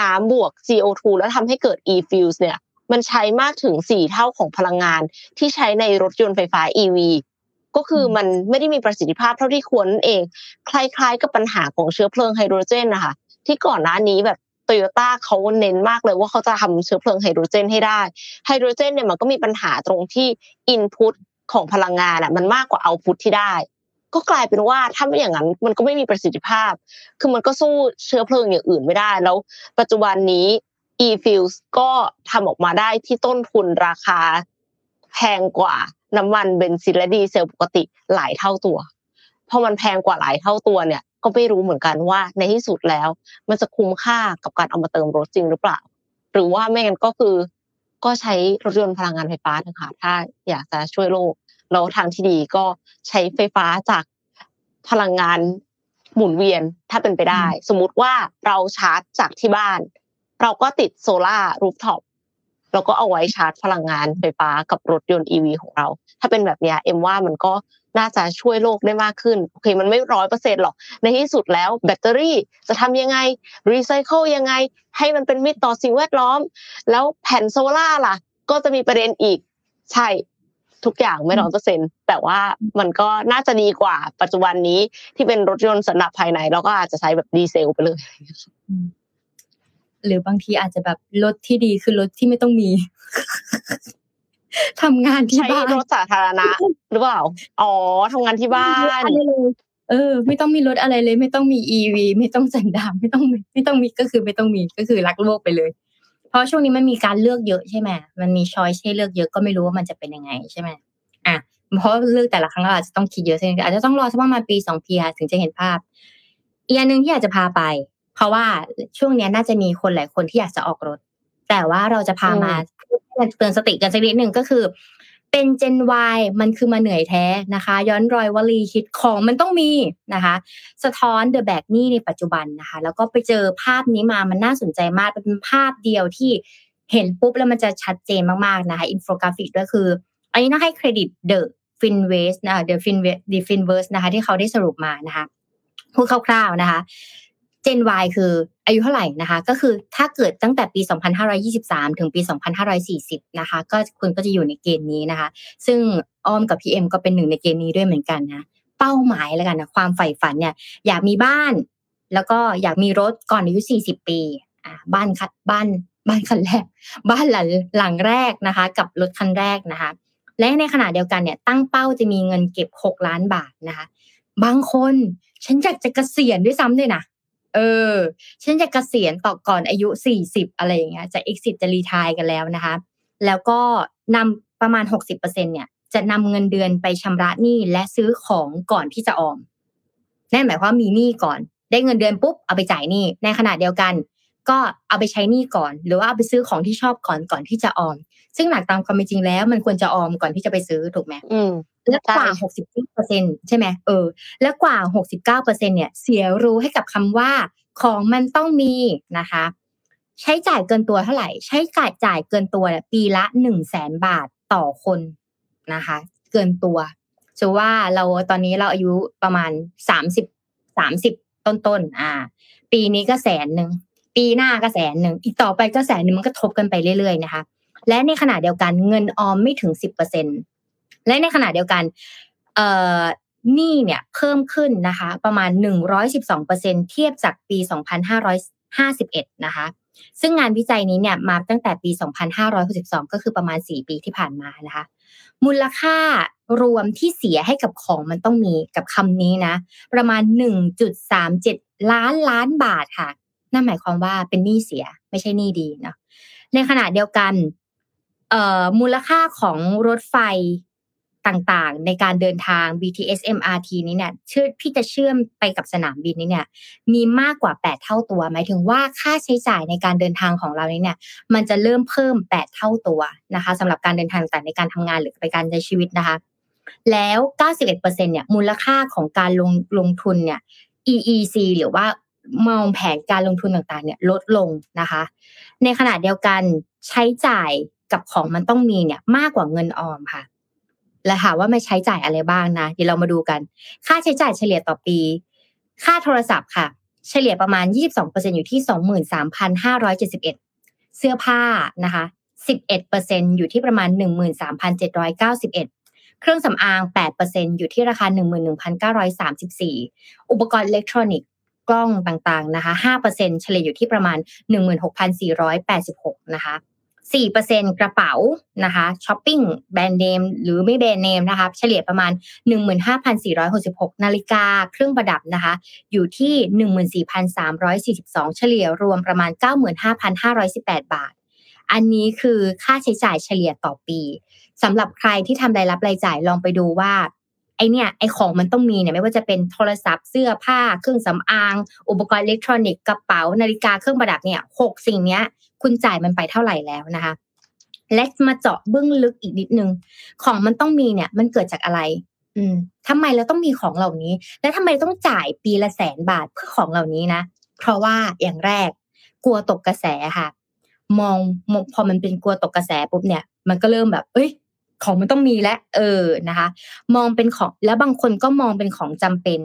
B: น้ำบวก CO2 แล้วทำให้เกิด e-fuels เนี่ย มันใช้มากถึงสี่เท่าของพลังงานที่ใช้ในรถยนต์ไฟฟ้า EV ก็คือมันไม่ได้มีประสิทธิภาพเท่าที่ควรนั่นเอง คล้ายๆ กับปัญหาของเชื้อเพลิงไฮโดรเจนนะคะที่ก่อนหน้านี้แบบโตโยต้าเขาเน้นมากเลยว่าเขาจะทำเชื้อเพลิงไฮโดรเจนให้ได้ไฮโดรเจนเนี่ยมันก็มีปัญหาตรงที่อินพุตของพลังงานอะมันมากกว่าเอาพุตที่ได้ ก็กลายเป็นว่าถ้าไม่อย่างนั้นมันก็ไม่มีประสิทธิภาพ คือมันก็สู้เชื้อเพลิงอย่างอื่นไม่ได้แล้ว ปัจจุบันนี้ e-fuels ก็ทำออกมาได้ที่ต้นทุนราคาแพงกว่าน้ำมันเบนซินและดีเซลปกติหลายเท่าตัวพอมันแพงกว่าหลายเท่าตัวเนี่ย ก็ไม่รู้เหมือนกันว่าในที่สุดแล้ว มันจะคุ้มค่ากับการเอามาเติมรถจริงหรือเปล่า หรือว่าไม่งั้นก็คือ ก็ใช้รถยนต์พลังงานไฟฟ้าเถอะค่ะถ้าอยากจะช่วยโลกแล้วทางที่ดีก็ใช้ไฟฟ้าจากพลังงานหมุนเวียนถ้าเป็นไปได้ สมมุติว่าเราชาร์จจากที่บ้าน เราก็ติดโซลารูฟท็อปแล้วก็เอาไว้ชาร์จพลังงานไฟฟ้ากับรถยนต์ EV ของเรา ถ้าเป็นแบบนี้เอ็มว่ามันก็น่าจะช่วยโลกได้มากขึ้นโอเคมันไม่ร้อยเปอร์เซ็นต์หรอกในที่สุดแล้วแบตเตอรี่จะทำยังไงรีไซเคิลยังไง ให้มันเป็นมิตรต่อสิ่งแวดล้อม แล้วแผ่นโซล่าล่ะ ก็จะมีประเด็นอีก ใช่ทุกอย่างไม่ร้อยเปอร์เซ็นต์แต่ว่ามันก็น่าจะดีกว่าปัจจุบันนี้ที่เป็นรถยนต์สันดาปภายในแล้วก็อาจจะใช้แบบดีเซลไปเลย
C: หรือบางทีอาจจะแบบรถที่ดีคือรถที่ไม่ต้องมีทำงานที่บ้าน
B: รถสาธารณะหรือเปล่า อ๋อทำงานที่บ้าน
C: เออ ไม่ต้องมีรถอะไรเลย ไม่ต้องมีอีวีไม่ต้องสันดาไม่ต้องไม่ต้องมีก็คือไม่ต้องมีก็คือรักโลกไปเลย เพราะช่วงนี้มันมีการเลือกเยอะใช่ไหมมันมีช้อยให้เลือกเยอะก็ไม่รู้ว่ามันจะเป็นยังไงใช่ไหมอะเพราะเลือกแต่ละครั้งเราอาจจะต้องคิดเยอะใช่ไหมอาจจะต้องรอสักประมาณปีสองปีถึงจะเห็นภาพอีกอันหนึ่งที่อยากจะพาไป เพราะว่าช่วงนี้น่าจะมีคนหลายคนที่อยากจะออกรถ แต่ว่าเราจะพามาเตือนสติกันสักนิดหนึ่งก็คือ เป็นเจน Y มันคือมาเหนื่อยแท้นะคะ ย้อนรอยวลีฮิตของมันต้องมีนะคะ สะท้อน the แบกหนี้ในปัจจุบันนะคะ แล้วก็ไปเจอภาพนี้มามันน่าสนใจมากเป็นภาพเดียวที่เห็นปุ๊บแล้วมันจะชัดเจนมากๆนะคะอินโฟกราฟิกก็คือ อันนี้ต้องให้เครดิต The Finvest นะ The Finvest ดี Finvest นะคะ ที่เขาได้สรุปมานะคะพูดคร่าวๆนะคะ Gen Y คืออายุเท่าไหร่นะคะ ก็คือถ้าเกิดตั้งแต่ปี 2523 ถึงปี 2540 นะคะ ก็คุณก็จะอยู่ในเกณฑ์นี้นะคะ ซึ่งอ้อมกับพี่เอ็มก็เป็นหนึ่งในเกณฑ์นี้ด้วยเหมือนกันนะเป้าหมายแล้วกันนะความใฝ่ฝันเนี่ย อยากมีบ้าน แล้วก็อยากมีรถก่อนอายุ 40 ปีอ่าบ้านคัดบ้านบ้านคันแรก บ้านหลังหลังแรกนะคะ กับรถคันแรกนะคะ และในขณะเดียวกันเนี่ย ตั้งเป้าจะมีเงินเก็บ 6 ล้านบาทนะคะ บางคนฉันอยากจะเกษียณด้วยซ้ำเลยนะ เออ ฉันจะเกษียณต่อก่อนอายุสี่สิบอะไรอย่างเงี้ยจะ exit จะรีทายกันแล้วนะคะ แล้วก็นำประมาณหกสิบเปอร์เซ็นเนี่ยจะนำเงินเดือนไปชำระหนี้และซื้อของก่อนที่จะออมนั่นหมายความมีหนี้ก่อน ได้เงินเดือนปุ๊บเอาไปจ่ายหนี้ในขณะเดียวกัน ก็เอาไปใช้หนี้ก่อน หรือว่าเอาไปซื้อของที่ชอบก่อนก่อนที่จะออม ซึ่งหลักตามความเป็นจริงแล้ว มันควรจะออมก่อนที่จะไปซื้อถูกไหม
B: อืม
C: และกว่า69เปอร์เซ็นใช่ไหมเออ และกว่า69เปอร์เซ็นเนี่ย เสียรู้ให้กับคำว่า ของมันต้องมีนะคะ ใช้จ่ายเกินตัวเท่าไหร่ ใช้จ่ายจ่ายเกินตัวปีละหนึ่งแสนบาทต่อคนนะคะ เกินตัวจะว่าเราตอนนี้เราอายุประมาณสามสิบสามสิบต้นๆอ่า ปีนี้ก็แสนหนึ่ง ปีหน้าก็แสนหนึ่ง อีกต่อไปก็แสนหนึ่งมันก็ทบกันไปเรื่อยๆนะคะ และในขณะเดียวกันเงินออมไม่ถึงสิบเปอร์เซ็นและในขณะเดียวกันหนี้เนี่ยเพิ่มขึ้นนะคะประมาณหนึ่งร้อยสิบสองเปอร์เซ็นเทียบจากปีสองพันห้าร้อยห้าสิบเอ็ดนะคะซึ่งงานวิจัยนี้เนี่ยมาตั้งแต่ปี 2562 ก็คือประมาณ 4 ปีที่ผ่านมานะคะ มูลค่ารวมที่เสียให้กับของมันต้องมีกับคำนี้นะ ประมาณ 1.37 ล้านล้านบาทค่ะ นั่นหมายความว่าเป็นหนี้เสียไม่ใช่หนี้ดีเนาะในขณะเดียวกัน มูลค่าของรถไฟต่างๆ ในการเดินทาง BTS MRT นี้เนี่ยเชื่อพี่จะเชื่อมไปกับสนามบินนี้เนี่ย มีมากกว่า 8 เท่าตัว หมายถึงว่าค่าใช้จ่ายในการเดินทางของเรานี้เนี่ย มันจะเริ่มเพิ่ม 8 เท่าตัวนะคะสำหรับการเดินทางต่างในการทำงานหรือไปการใช้ชีวิตนะคะ แล้ว 91%เนี่ยมูลค่าของการลงลงทุนเนี่ย EEC หรือว่ามองแผนการลงทุนต่างๆ เนี่ยลดลงนะคะ ในขณะเดียวกันใช้จ่าย กับของมันต้องมีเนี่ยมากกว่าเงินออมค่ะ และถามว่าไม่ใช้จ่ายอะไรบ้างนะเดี๋ยวเรามาดูกัน ค่าใช้จ่ายเฉลี่ยต่อปี ค่าโทรศัพท์ค่ะ เฉลี่ยประมาณ 22%อยู่ที่ 23,571 เสื้อผ้านะคะ11%อยู่ที่ประมาณ 13,791 เครื่องสำอาง 8%อยู่ที่ราคา 11,934 อุปกรณ์อิเล็กทรอนิกส์กล้องต่างๆนะคะ5%เฉลี่ยอยู่ที่ประมาณ 16,486 นะคะ 4%กระเป๋านะคะช้อปปิ้งแบรนด์เนมหรือไม่แบรนด์เนมนะคะเฉลี่ยประมาณ 15,466 นาฬิกาเครื่องประดับนะคะ อยู่ที่ 14,342 เฉลี่ยรวมประมาณ 95,518 บาท อันนี้คือค่าใช้จ่ายเฉลี่ยต่อปีสำหรับใครที่ทำรายรับรายจ่ายลองไปดูว่าไอเนี่ยไอของมันต้องมีเนี่ยไม่ว่าจะเป็นโทรศัพท์เสื้อผ้าเครื่องสำอาง อุปกรณ์อิเล็กทรอนิกส์กระเป๋านาฬิกาเครื่องประดับเนี่ยหกสิ่งเนี้ย คุณจ่ายมันไปเท่าไหร่แล้วนะคะ และมาเจาะเบื้องลึกอีกนิดนึง ของมันต้องมีเนี่ย มันเกิดจากอะไร อืมทำไมเราต้องมีของเหล่านี้ และทำไมต้องจ่ายปีละแสนบาทเพื่อของเหล่านี้นะ เพราะว่าอย่างแรก กลัวตกกระแสค่ะ มองพอมันเป็นกลัวตกกระแสปุ๊บเนี่ย มันก็เริ่มแบบ เอ้ยของมันต้องมีและเออนะคะ มองเป็นของแล้วบางคนก็มองเป็นของจำเป็น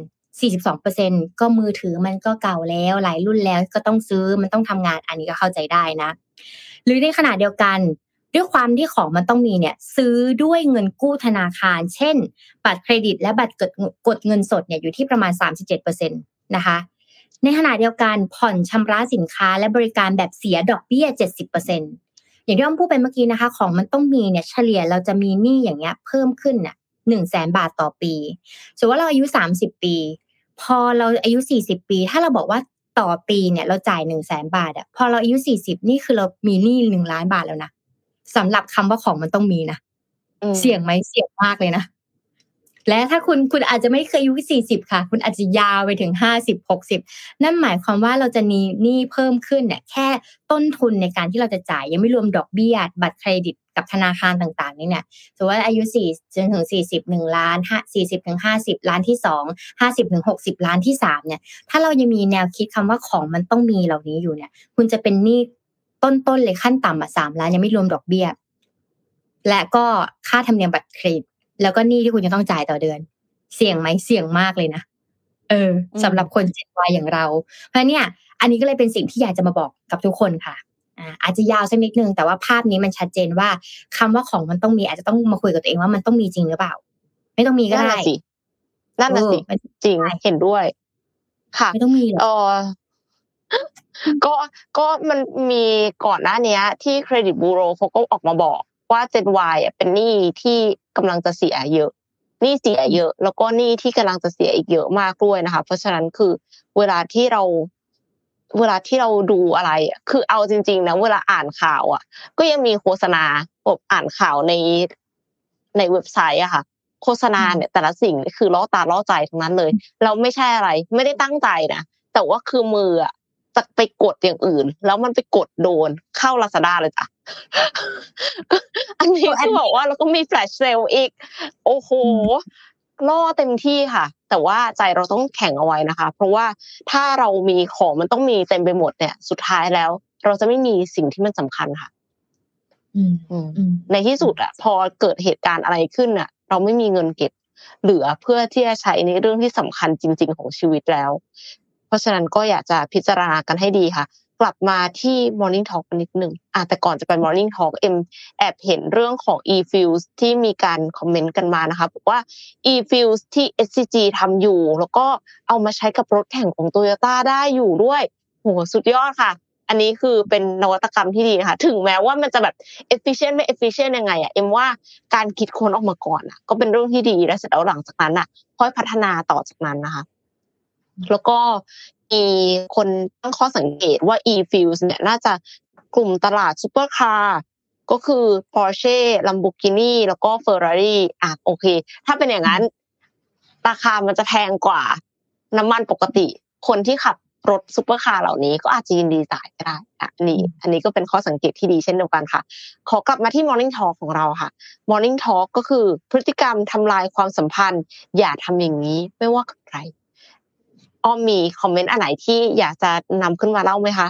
C: 42%ก็มือถือมันก็เก่าแล้วหลายรุ่นแล้วก็ต้องซื้อมันต้องทำงานอันนี้ก็เข้าใจได้นะ หรือในขณะเดียวกันด้วยความที่ของมันต้องมีเนี่ยซื้อด้วยเงินกู้ธนาคาร เช่น บัตรเครดิตและบัตรกดกดเงินสดเนี่ยอยู่ที่ประมาณ 37%นะคะในขณะเดียวกันผ่อนชำระสินค้าและบริการแบบเสียดอกเบี้ย 70%อย่างที่อ้อมพูดไปเมื่อกี้นะคะ ของมันต้องมีเนี่ยเฉลี่ยเราจะมีหนี้อย่างเงี้ยเพิ่มขึ้นเนี่ยหนึ่งแสนบาทต่อปีสมมติว่าเราอายุ 30 ปี พอเราอายุ40ปี ถ้าเราบอกว่าต่อปีเนี่ยเราจ่ายหนึ่งแสนบาทอะพอเราอายุ40นี่คือเรามีหนี้หนึ่งล้านบาทแล้วนะสำหรับคำว่าของมันต้องมีนะ
B: อืม
C: เสี่ยงไหมเสี่ยงมากเลยนะและถ้าคุณคุณอาจจะไม่เคยอายุสี่สิบค่ะ คุณอาจจะยาวไปถึงห้าสิบหกสิบนั่นหมายความว่าเราจะมีหนี้เพิ่มขึ้นเนี่ยแค่ต้นทุนในการที่เราจะจ่ายยังไม่รวมดอกเบี้ย บัตรเครดิต กับธนาคารต่างๆนี่เนี่ยสมมติว่าอายุสี่จนถึงสี่สิบหนึ่งล้านห้าสี่สิบถึงห้าสิบล้านที่สองห้าสิบถึงหกสิบล้านที่สามเนี่ยถ้าเรายังมีแนวคิดคำว่าของมันต้องมีเหล่านี้อยู่เนี่ย คุณจะเป็นหนี้ต้นๆเลยขั้นต่ำอะสามล้านยังไม่รวมดอกเบี้ย และก็ค่าธรรมเนียมบัตรเครดิต แล้วก็หนี้ที่คุณจะต้องจ่ายต่อเดือน เสี่ยงไหมเสี่ยงมากเลยนะเออสำหรับคนเจนวายอย่างเรา เพราะเนี่ย อันนี้ก็เลยเป็นสิ่งที่อยากจะมาบอกกับทุกคนค่ะ อ่าอาจจะยาวสักนิดนึงแต่ว่าภาพนี้มันชัดเจนว่าคำว่าของมันต้องมี อาจจะต้องมาคุยกับตัวเองว่ามันต้องมีจริงหรือเปล่า ไม่ต้องมีก็
B: นั่น
C: ได้
B: น่ะสินั่นน่ะสิ
C: เออมัน
B: จริงเห็นด้วย ค่ะ
C: ไม่ต้องมีหรอก
B: เออก็ก็มันมีก่อนหน้าเนี้ย ที่เครดิตบูโรเขาก็ออกมาบอกว่า Gen Y อะเป็นหนี้ที่กำลังจะเสียเยอะหนี้เสียเยอะ แล้วก็หนี้ที่กำลังจะเสียอีกเยอะมากด้วยนะคะ เพราะฉะนั้นคือเวลาที่เรา เวลาที่เราดูอะไรอะคือเอาจริง ๆนะเวลาอ่านข่าวอะ ก็ยังมีโฆษณาแบบอ่านข่าวในในเว็บไซต์อะค่ะ โฆษณาเนี่ยแต่ละสิ่งนี่คือล่อตาล่อใจทั้งนั้นเลย เราไม่ใช่อะไร ไม่ได้ตั้งใจนะแต่ว่าคือมืออะจะไปกดอย่างอื่น แล้วมันไปกดโดนเข้าลาซาด้าเลยจ้ะอันนี้คือบอกว่าแล้วก็มีแฟลชเซลอีก โอ้โหล่อเต็มที่ค่ะ แต่ว่าใจเราต้องแข็งเอาไว้นะคะ เพราะว่าถ้าเรามีของมันต้องมีเต็มไปหมดเนี่ย สุดท้ายแล้ว เราจะไม่มีสิ่งที่มันสำคัญค่ะ
C: อืม
B: อืม
C: อืม
B: ในที่สุดอะพอเกิดเหตุการณ์อะไรขึ้นอะเราไม่มีเงินเก็บเหลือเพื่อที่จะใช้ในเรื่องที่สำคัญจริง ๆ ของชีวิตแล้ว เพราะฉะนั้นก็อยากจะพิจารณากันให้ดีค่ะ กลับมาที่ Morning Talk นิดหนึ่งอะแต่ก่อนจะไป Morning Talk เอ็มแอบเห็นเรื่องของ e-fuels ที่มีการคอมเมนต์กันมานะคะบอกว่า e-fuels ที่ SCG ทำอยู่ แล้วก็เอามาใช้กับรถแข่งของ Toyota ได้อยู่ด้วยโหสุดยอดค่ะ อันนี้คือเป็นนวัตกรรมที่ดีค่ะ ถึงแม้ว่ามันจะแบบ efficient ไม่ efficient ยังไงอะเอ็มว่าการคิดค้นออกมาก่อนอะก็เป็นเรื่องที่ดีแล้วเสร็จแล้วหลังจากนั้นอะค่อยพัฒนาต่อจากนั้นนะคะแล้วก็ มีคนตั้งข้อสังเกตว่า e-fuels เนี่ยน่าจะกลุ่มตลาดซูเปอร์คาร์ก็คือ Porsche Lamborghini แล้วก็ Ferrari อะโอเค ถ้าเป็นอย่างนั้น ราคามันจะแพงกว่าน้ำมันปกติ คนที่ขับรถซูเปอร์คาร์เหล่านี้ก็อาจจะยินดีจ่ายก็ได้อะอันนี้ อันนี้ก็เป็นข้อสังเกตที่ดีเช่นเดียวกันค่ะ ขอกลับมาที่ Morning Talk ของเราค่ะ Morning Talk ก็คือพฤติกรรมทำลายความสัมพันธ์ อย่าทำอย่างนี้ไม่ว่ากับใคร อ้อมมีคอมเมนต์อันไหนที่อยากจะนำขึ้นมาเล่าไหมคะ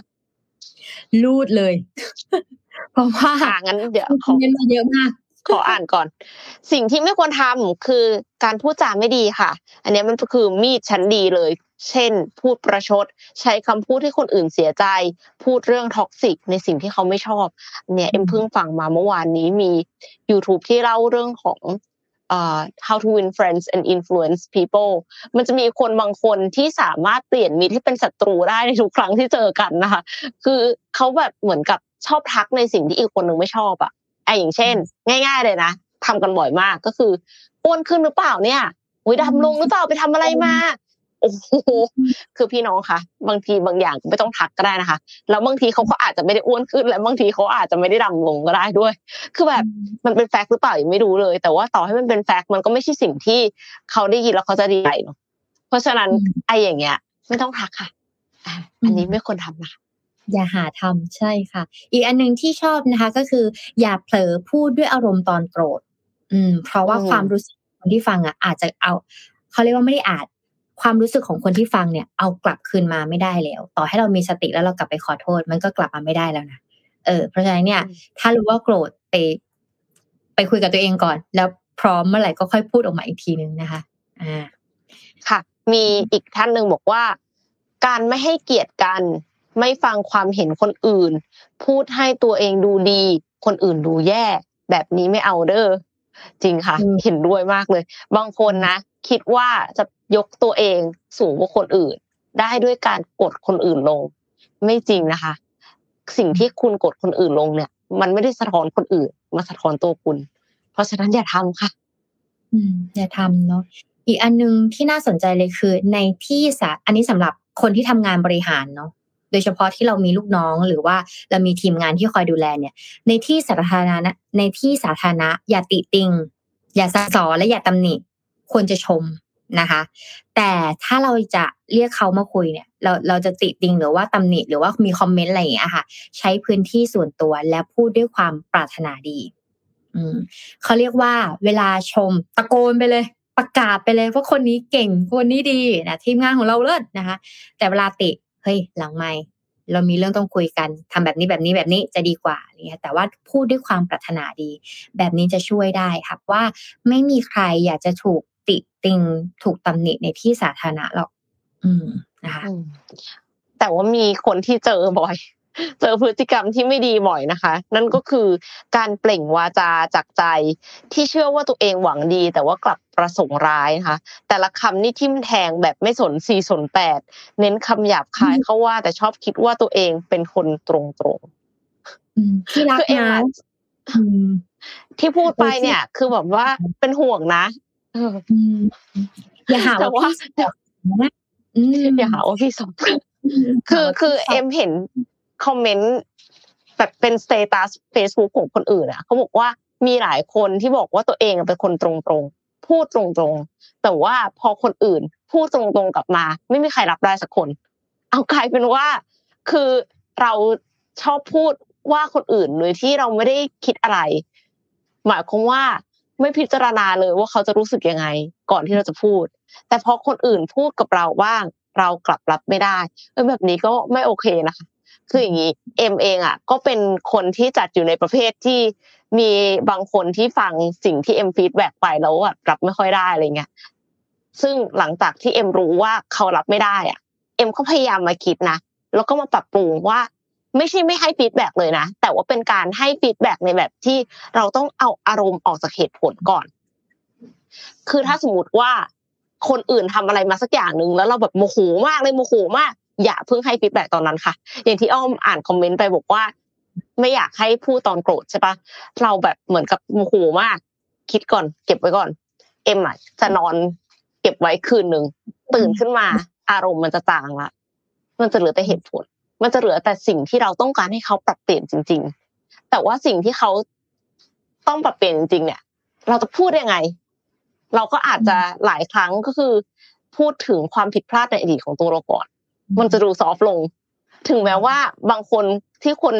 C: ลูดเลย เพราะว่า
B: อ่างั้นเดี๋ยวข
C: อค
B: อม
C: เมนต์มาเยอะมาก
B: ขออ่านก่อน สิ่งที่ไม่ควรทำคือการพูดจาไม่ดีค่ะ อันนี้มันก็คือมีดชั้นดีเลย เช่น พูดประชด ใช้คำพูดที่คนอื่นเสียใจ พูดเรื่อง toxic ในสิ่งที่เขาไม่ชอบ เนี่ยเอ็มเพิ่งฟังมาเมื่อวานนี้มี YouTube ที่เล่าเรื่องของเอ่อ how to win friends and influence people มันจะมีคนบางคนที่สามารถเปลี่ยนมิตรให้เป็นศัตรูได้ในทุกครั้งที่เจอกันนะคะ คือเขาแบบเหมือนกับชอบทักในสิ่งที่อีกคนหนึ่งไม่ชอบอะไออย่างเช่น ง่าย ๆเลยนะทำกันบ่อยมากก็คืออ้วนขึ้นหรือเปล่าเนี่ยอุ้ยดำลงหรือเปล่าไปทำอะไรมา โอ้โหคือพี่น้องคะบางทีบางอย่างไม่ต้องทักก็ได้นะคะ แล้วบางทีเขาก็อาจจะไม่ได้อ้วนขึ้น และบางทีเขาอาจจะไม่ได้ดำลงก็ได้ด้วย คือแบบมันเป็นแฟกต์หรือเปล่ายังไม่รู้เลย แต่ว่าต่อให้มันเป็นแฟกต์มันก็ไม่ใช่สิ่งที่เขาได้ยินแล้วเขาจะดีใจเนาะเพราะฉะนั้น
C: อืม
B: ไออย่างเงี้ย ไม่ต้องทักค่ะอะอันนี้ไม่ควรทำนะคะ
C: อย่าหาทำใช่ค่ะ อีกอันหนึ่งที่ชอบนะคะ ก็คือ อย่าเผลอพูดด้วยอารมณ์ตอนโกรธ อืม เพราะว่า
B: อืม
C: ความรู้สึกของคนที่ฟังอะ อาจจะเอาเขาเรียกว่าไม่ได้อาจ ความรู้สึกของคนที่ฟังเนี่ยเอากลับคืนมาไม่ได้แล้ว ต่อให้เรามีสติแล้วเรากลับไปขอโทษ มันก็กลับมาไม่ได้แล้วนะเออ เพราะฉะนั้นเนี่ย ถ้ารู้ว่าโกรธไป ไปคุยกับตัวเองก่อน แล้วพร้อมเมื่อไหร่ก็ค่อยพูดออกมาอีกทีนึงนะคะ อ่า
B: ค่ะ มีอีกท่านหนึ่งบอกว่า การไม่ให้เกียรติกัน ไม่ฟังความเห็นคนอื่น พูดให้ตัวเองดูดี คนอื่นดูแย่ แบบนี้ไม่เอาเด้อจริงค่ะ
C: อืม
B: เห็นด้วยมากเลย บางคนนะคิดว่าจะ ยกตัวเองสูงกว่าคนอื่น ได้ด้วยการกดคนอื่นลง ไม่จริงนะคะ สิ่งที่คุณกดคนอื่นลงเนี่ย มันไม่ได้สะท้อนคนอื่น มาสะท้อนตัวคุณ เพราะฉะนั้นอย่าทำค่ะ
C: อืมอย่าทำเนาะอีกอันหนึงที่น่าสนใจเลยคือ ในที่สาอันนี้สำหรับคนที่ทำงานบริหารเนาะโดยเฉพาะที่เรามีลูกน้องหรือว่าเรามีทีมงานที่คอยดูแลเนี่ย ในที่สาธารณะในที่สาธารณะอย่าติติง อย่าสั่งสอนและอย่าตำหนิควรจะชม นะคะ แต่ถ้าเราจะเรียกเขามาคุยเนี่ย เราเราจะติติงหรือว่าตำหนิหรือว่ามีคอมเมนต์อะไรอย่างเงี้ยค่ะ ใช้พื้นที่ส่วนตัวและพูดด้วยความปรารถนาดีอืมเขาเรียกว่าเวลาชมตะโกนไปเลย ประกาศไปเลยว่าคนนี้เก่งคนนี้ดีนะทีมงานของเราเลิศนะคะ แต่เวลาติเฮ้ยหลังไม่เรามีเรื่องต้องคุยกันทำแบบนี้แบบนี้แบบนี้จะดีกว่าเงี้ยแต่ว่าพูดด้วยความปรารถนาดี แบบนี้จะช่วยได้ค่ะว่าไม่มีใครอยากจะถูก ติติงถูกตำหนิในที่สาธารณะหรอก อืมนะคะ
B: อืมแต่ว่ามีคนที่เจอบ่อย เจอพฤติกรรมที่ไม่ดีบ่อยนะคะ นั่นก็คือการเปล่งวาจาจากใจ ที่เชื่อว่าตัวเองหวังดี แต่ว่ากลับประสงค์ร้ายนะคะ แต่ละคำนี่ทิ่มแทงแบบไม่สนสี่สนแปดเน้นคำหยาบคายเข้าว่า แต่ชอบคิดว่าตัวเองเป็นคนตรง
C: อืมที่
B: ๆ
C: รัก
B: คือเอ็ม
C: นะ
B: อะ
C: อืม
B: ที่พูดไปเนี่ย คือแบบว่าเป็นห่วงนะ เออ
C: อืมอย่าหา
B: แต่
C: ว่า
B: ว่า
C: พี่สอนนะอืม
B: อย่าหาว่าพี่สอนคือคือเอ็มเห็นคอมเมนต์แบบเป็น status Facebook ของคนอื่นอะเขาบอกว่ามีหลายคนที่บอกว่าตัวเองเป็นคนตรงๆพูดตรงๆ แต่ว่าพอคนอื่น พูดตรงๆกลับมา ไม่มีใครรับได้สักคน เอากลายเป็นว่า คือเราชอบพูดว่าคนอื่นโดยที่เราไม่ได้คิดอะไร หมายความว่า ไม่พิจารณาเลยว่าเขาจะรู้สึกยังไง ก่อนที่เราจะพูด แต่พอคนอื่นพูดกับเราบ้าง เรากลับรับไม่ได้เออแบบนี้ก็ไม่โอเคนะคะ คืออย่างนี้เอ็มเองอะ ก็เป็นคนที่จัดอยู่ในประเภทที่มีบางคนที่ฟังสิ่งที่เอ็ม feedback ไปแล้วอะรับไม่ค่อยได้อะไรเงี้ยซึ่งหลังจากที่เอ็มรู้ว่าเขารับไม่ได้อะ เอ็มก็พยายามมาคิดนะแล้วก็มาปรับปรุงว่า ไม่ใช่ไม่ให้ feedback เลยนะ แต่ว่าเป็นการให้ feedback ในแบบที่เราต้องเอาอารมณ์ออกจากเหตุผลก่อน คือถ้าสมมติว่าคนอื่นทำอะไรมาสักอย่างหนึ่งแล้วเราแบบโมโหมากเลยโมโหมาก อย่าเพิ่งให้ feedback ตอนนั้นค่ะ อย่างที่อ้อมอ่านคอมเมนต์ไปบอกว่า ไม่อยากให้พูดตอนโกรธใช่ปะเราแบบเหมือนกับโมโหมาก คิดก่อน เก็บไว้ก่อน เอ็มอะจะนอนเก็บไว้คืนหนึ่งตื่นขึ้นมา อารมณ์มันจะจางละมันจะเหลือแต่เหตุผล มันจะเหลือแต่สิ่งที่เราต้องการให้เขาปรับเปลี่ยนจริง ๆ แต่ว่าสิ่งที่เขาต้องปรับเปลี่ยนจริง ๆ เนี่ย เราจะพูดยังไง เราก็อาจจะหลายครั้งก็คือ พูดถึงความผิดพลาดในอดีตของตัวเราก่อน มันจะดูซอฟลง ถึงแม้ว่าบางคนที่คน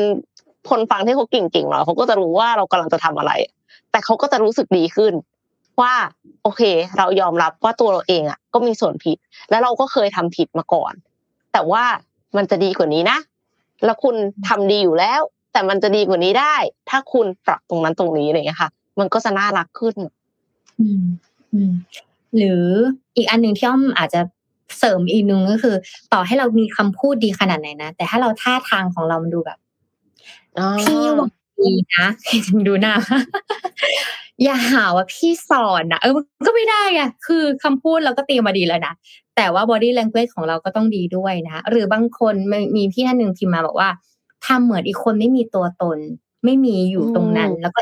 B: คนฟังที่เขาเก่งๆหน่อยเขาก็จะรู้ว่าเรากำลังจะทำอะไร แต่เขาก็จะรู้สึกดีขึ้น ว่า โอเค เรายอมรับว่าตัวเราเองอะ ก็มีส่วนผิด แล้วเราก็เคยทำผิดมาก่อน แต่ว่า มันจะดีกว่านี้นะ แล้วคุณทำดีอยู่แล้ว แต่มันจะดีกว่านี้ได้ ถ้าคุณปรับตรงนั้นตรงนี้อะไรอย่างเงี้ยค่ะ มันก็จะน่ารักขึ้น
C: อืมอืมหรืออีกอันหนึ่งที่อ้อมอาจจะเสริมอีกนึงก็คือ ต่อให้เรามีคำพูดดีขนาดไหนนะแต่ถ้าเราท่าทางของเรามันดูแบบพี่หวัง ดีนะดูหน้าอย่าหาว่าพี่สอนนะเออมันก็ไม่ได้ไงคือคำพูดเราก็เตรียมมาดีแล้วนะแต่ว่า body language ของเราก็ต้องดีด้วยนะ หรือบางคนมีพี่ท่านหนึ่งพิมมาบอกว่าทำเหมือนอีกคนไม่มีตัวตน ไม่มีอยู่ตรงนั้น แล้วก็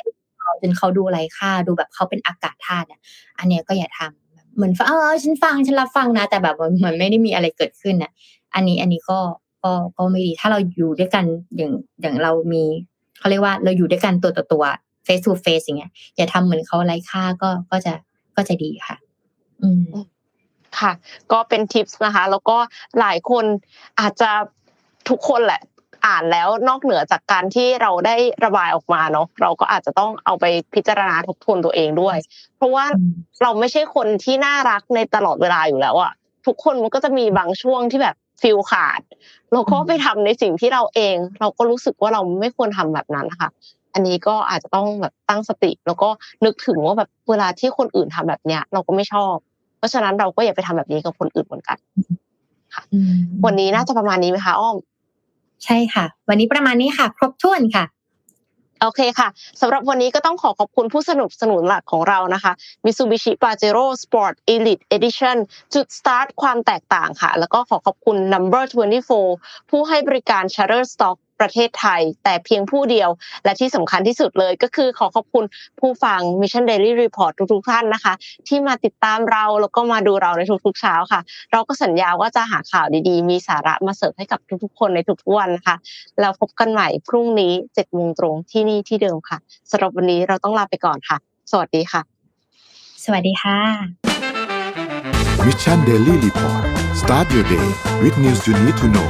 C: จนเขาดูไร้ค่าดูแบบเขาเป็นอากาศธาตุเนี่ยอันเนี้ยก็อย่าทำเหมือนฟังเออฉันฟังฉันรับฟังนะ แต่แบบมันไม่ได้มีอะไรเกิดขึ้นน่ะอันนี้อันนี้ก็ก็ก็ไม่ดีถ้าเราอยู่ด้วยกันอย่างอย่างเรามี เขาเรียกว่าเราอยู่ด้วยกันตัวต่อตัว face to face อย่างเงี้ยอย่าทำเหมือนเขาไร้ค่าก็ก็จะก็จะดีค่ะ อืม
B: ค่ะ ก็เป็นทิปส์นะคะ แล้วก็หลายคนอาจจะทุกคนแหละอ่านแล้วนอกเหนือจากการที่เราได้ระบายออกมาเนาะเราก็อาจจะต้องเอาไปพิจารณาทบทวนตัวเองด้วย เพราะว่าเราไม่ใช่คนที่น่ารักในตลอดเวลาอยู่แล้วอะทุกคนมันก็จะมีบางช่วงที่แบบ ฟิลขาดเราก็ไปทำในสิ่งที่เราเอง เราก็รู้สึกว่าเราไม่ควรทำแบบนั้นนะคะอันนี้ก็อาจจะต้องแบบตั้งสติ แล้วก็นึกถึงว่าแบบเวลาที่คนอื่นทำแบบเนี้ย เราก็ไม่ชอบ เพราะฉะนั้นเราก็อย่าไปทำแบบนี้กับคนอื่นเหมือนกันค่ะวันนี้น่าจะประมาณนี้ไหมคะอ้อม
C: ใช่ค่ะ วันนี้ประมาณนี้ค่ะ ครบถ้วนค่ะ
B: โอเคค่ะสำหรับวันนี้ก็ต้องขอขอบคุณผู้สนับสนุนหลักของเรานะคะ Mitsubishi Pajero Sport Elite Edition จุดสตาร์ทความแตกต่างค่ะ แล้วก็ขอขอบคุณ Number 24 ผู้ให้บริการ Shutterstock ประเทศไทย แต่เพียงผู้เดียว และที่สำคัญที่สุดเลยก็คือขอขอบคุณผู้ฟัง Mission Daily Report ทุกๆท่านนะคะ ที่มาติดตามเราแล้วก็มาดูเราในทุกๆเช้าค่ะ เราก็สัญญาว่าจะหาข่าวดีๆ มีสาระมาเสิร์ฟให้กับทุกๆ คนในทุกๆวันนะคะแล้วพบกันใหม่พรุ่งนี้7โมงตรงที่นี่ที่เดิมค่ะสำหรับวันนี้เราต้องลาไปก่อนค่ะ สวัสดีค่ะ
C: สวัสดีค่ะ
A: Mission Daily Report start your day with news you need to know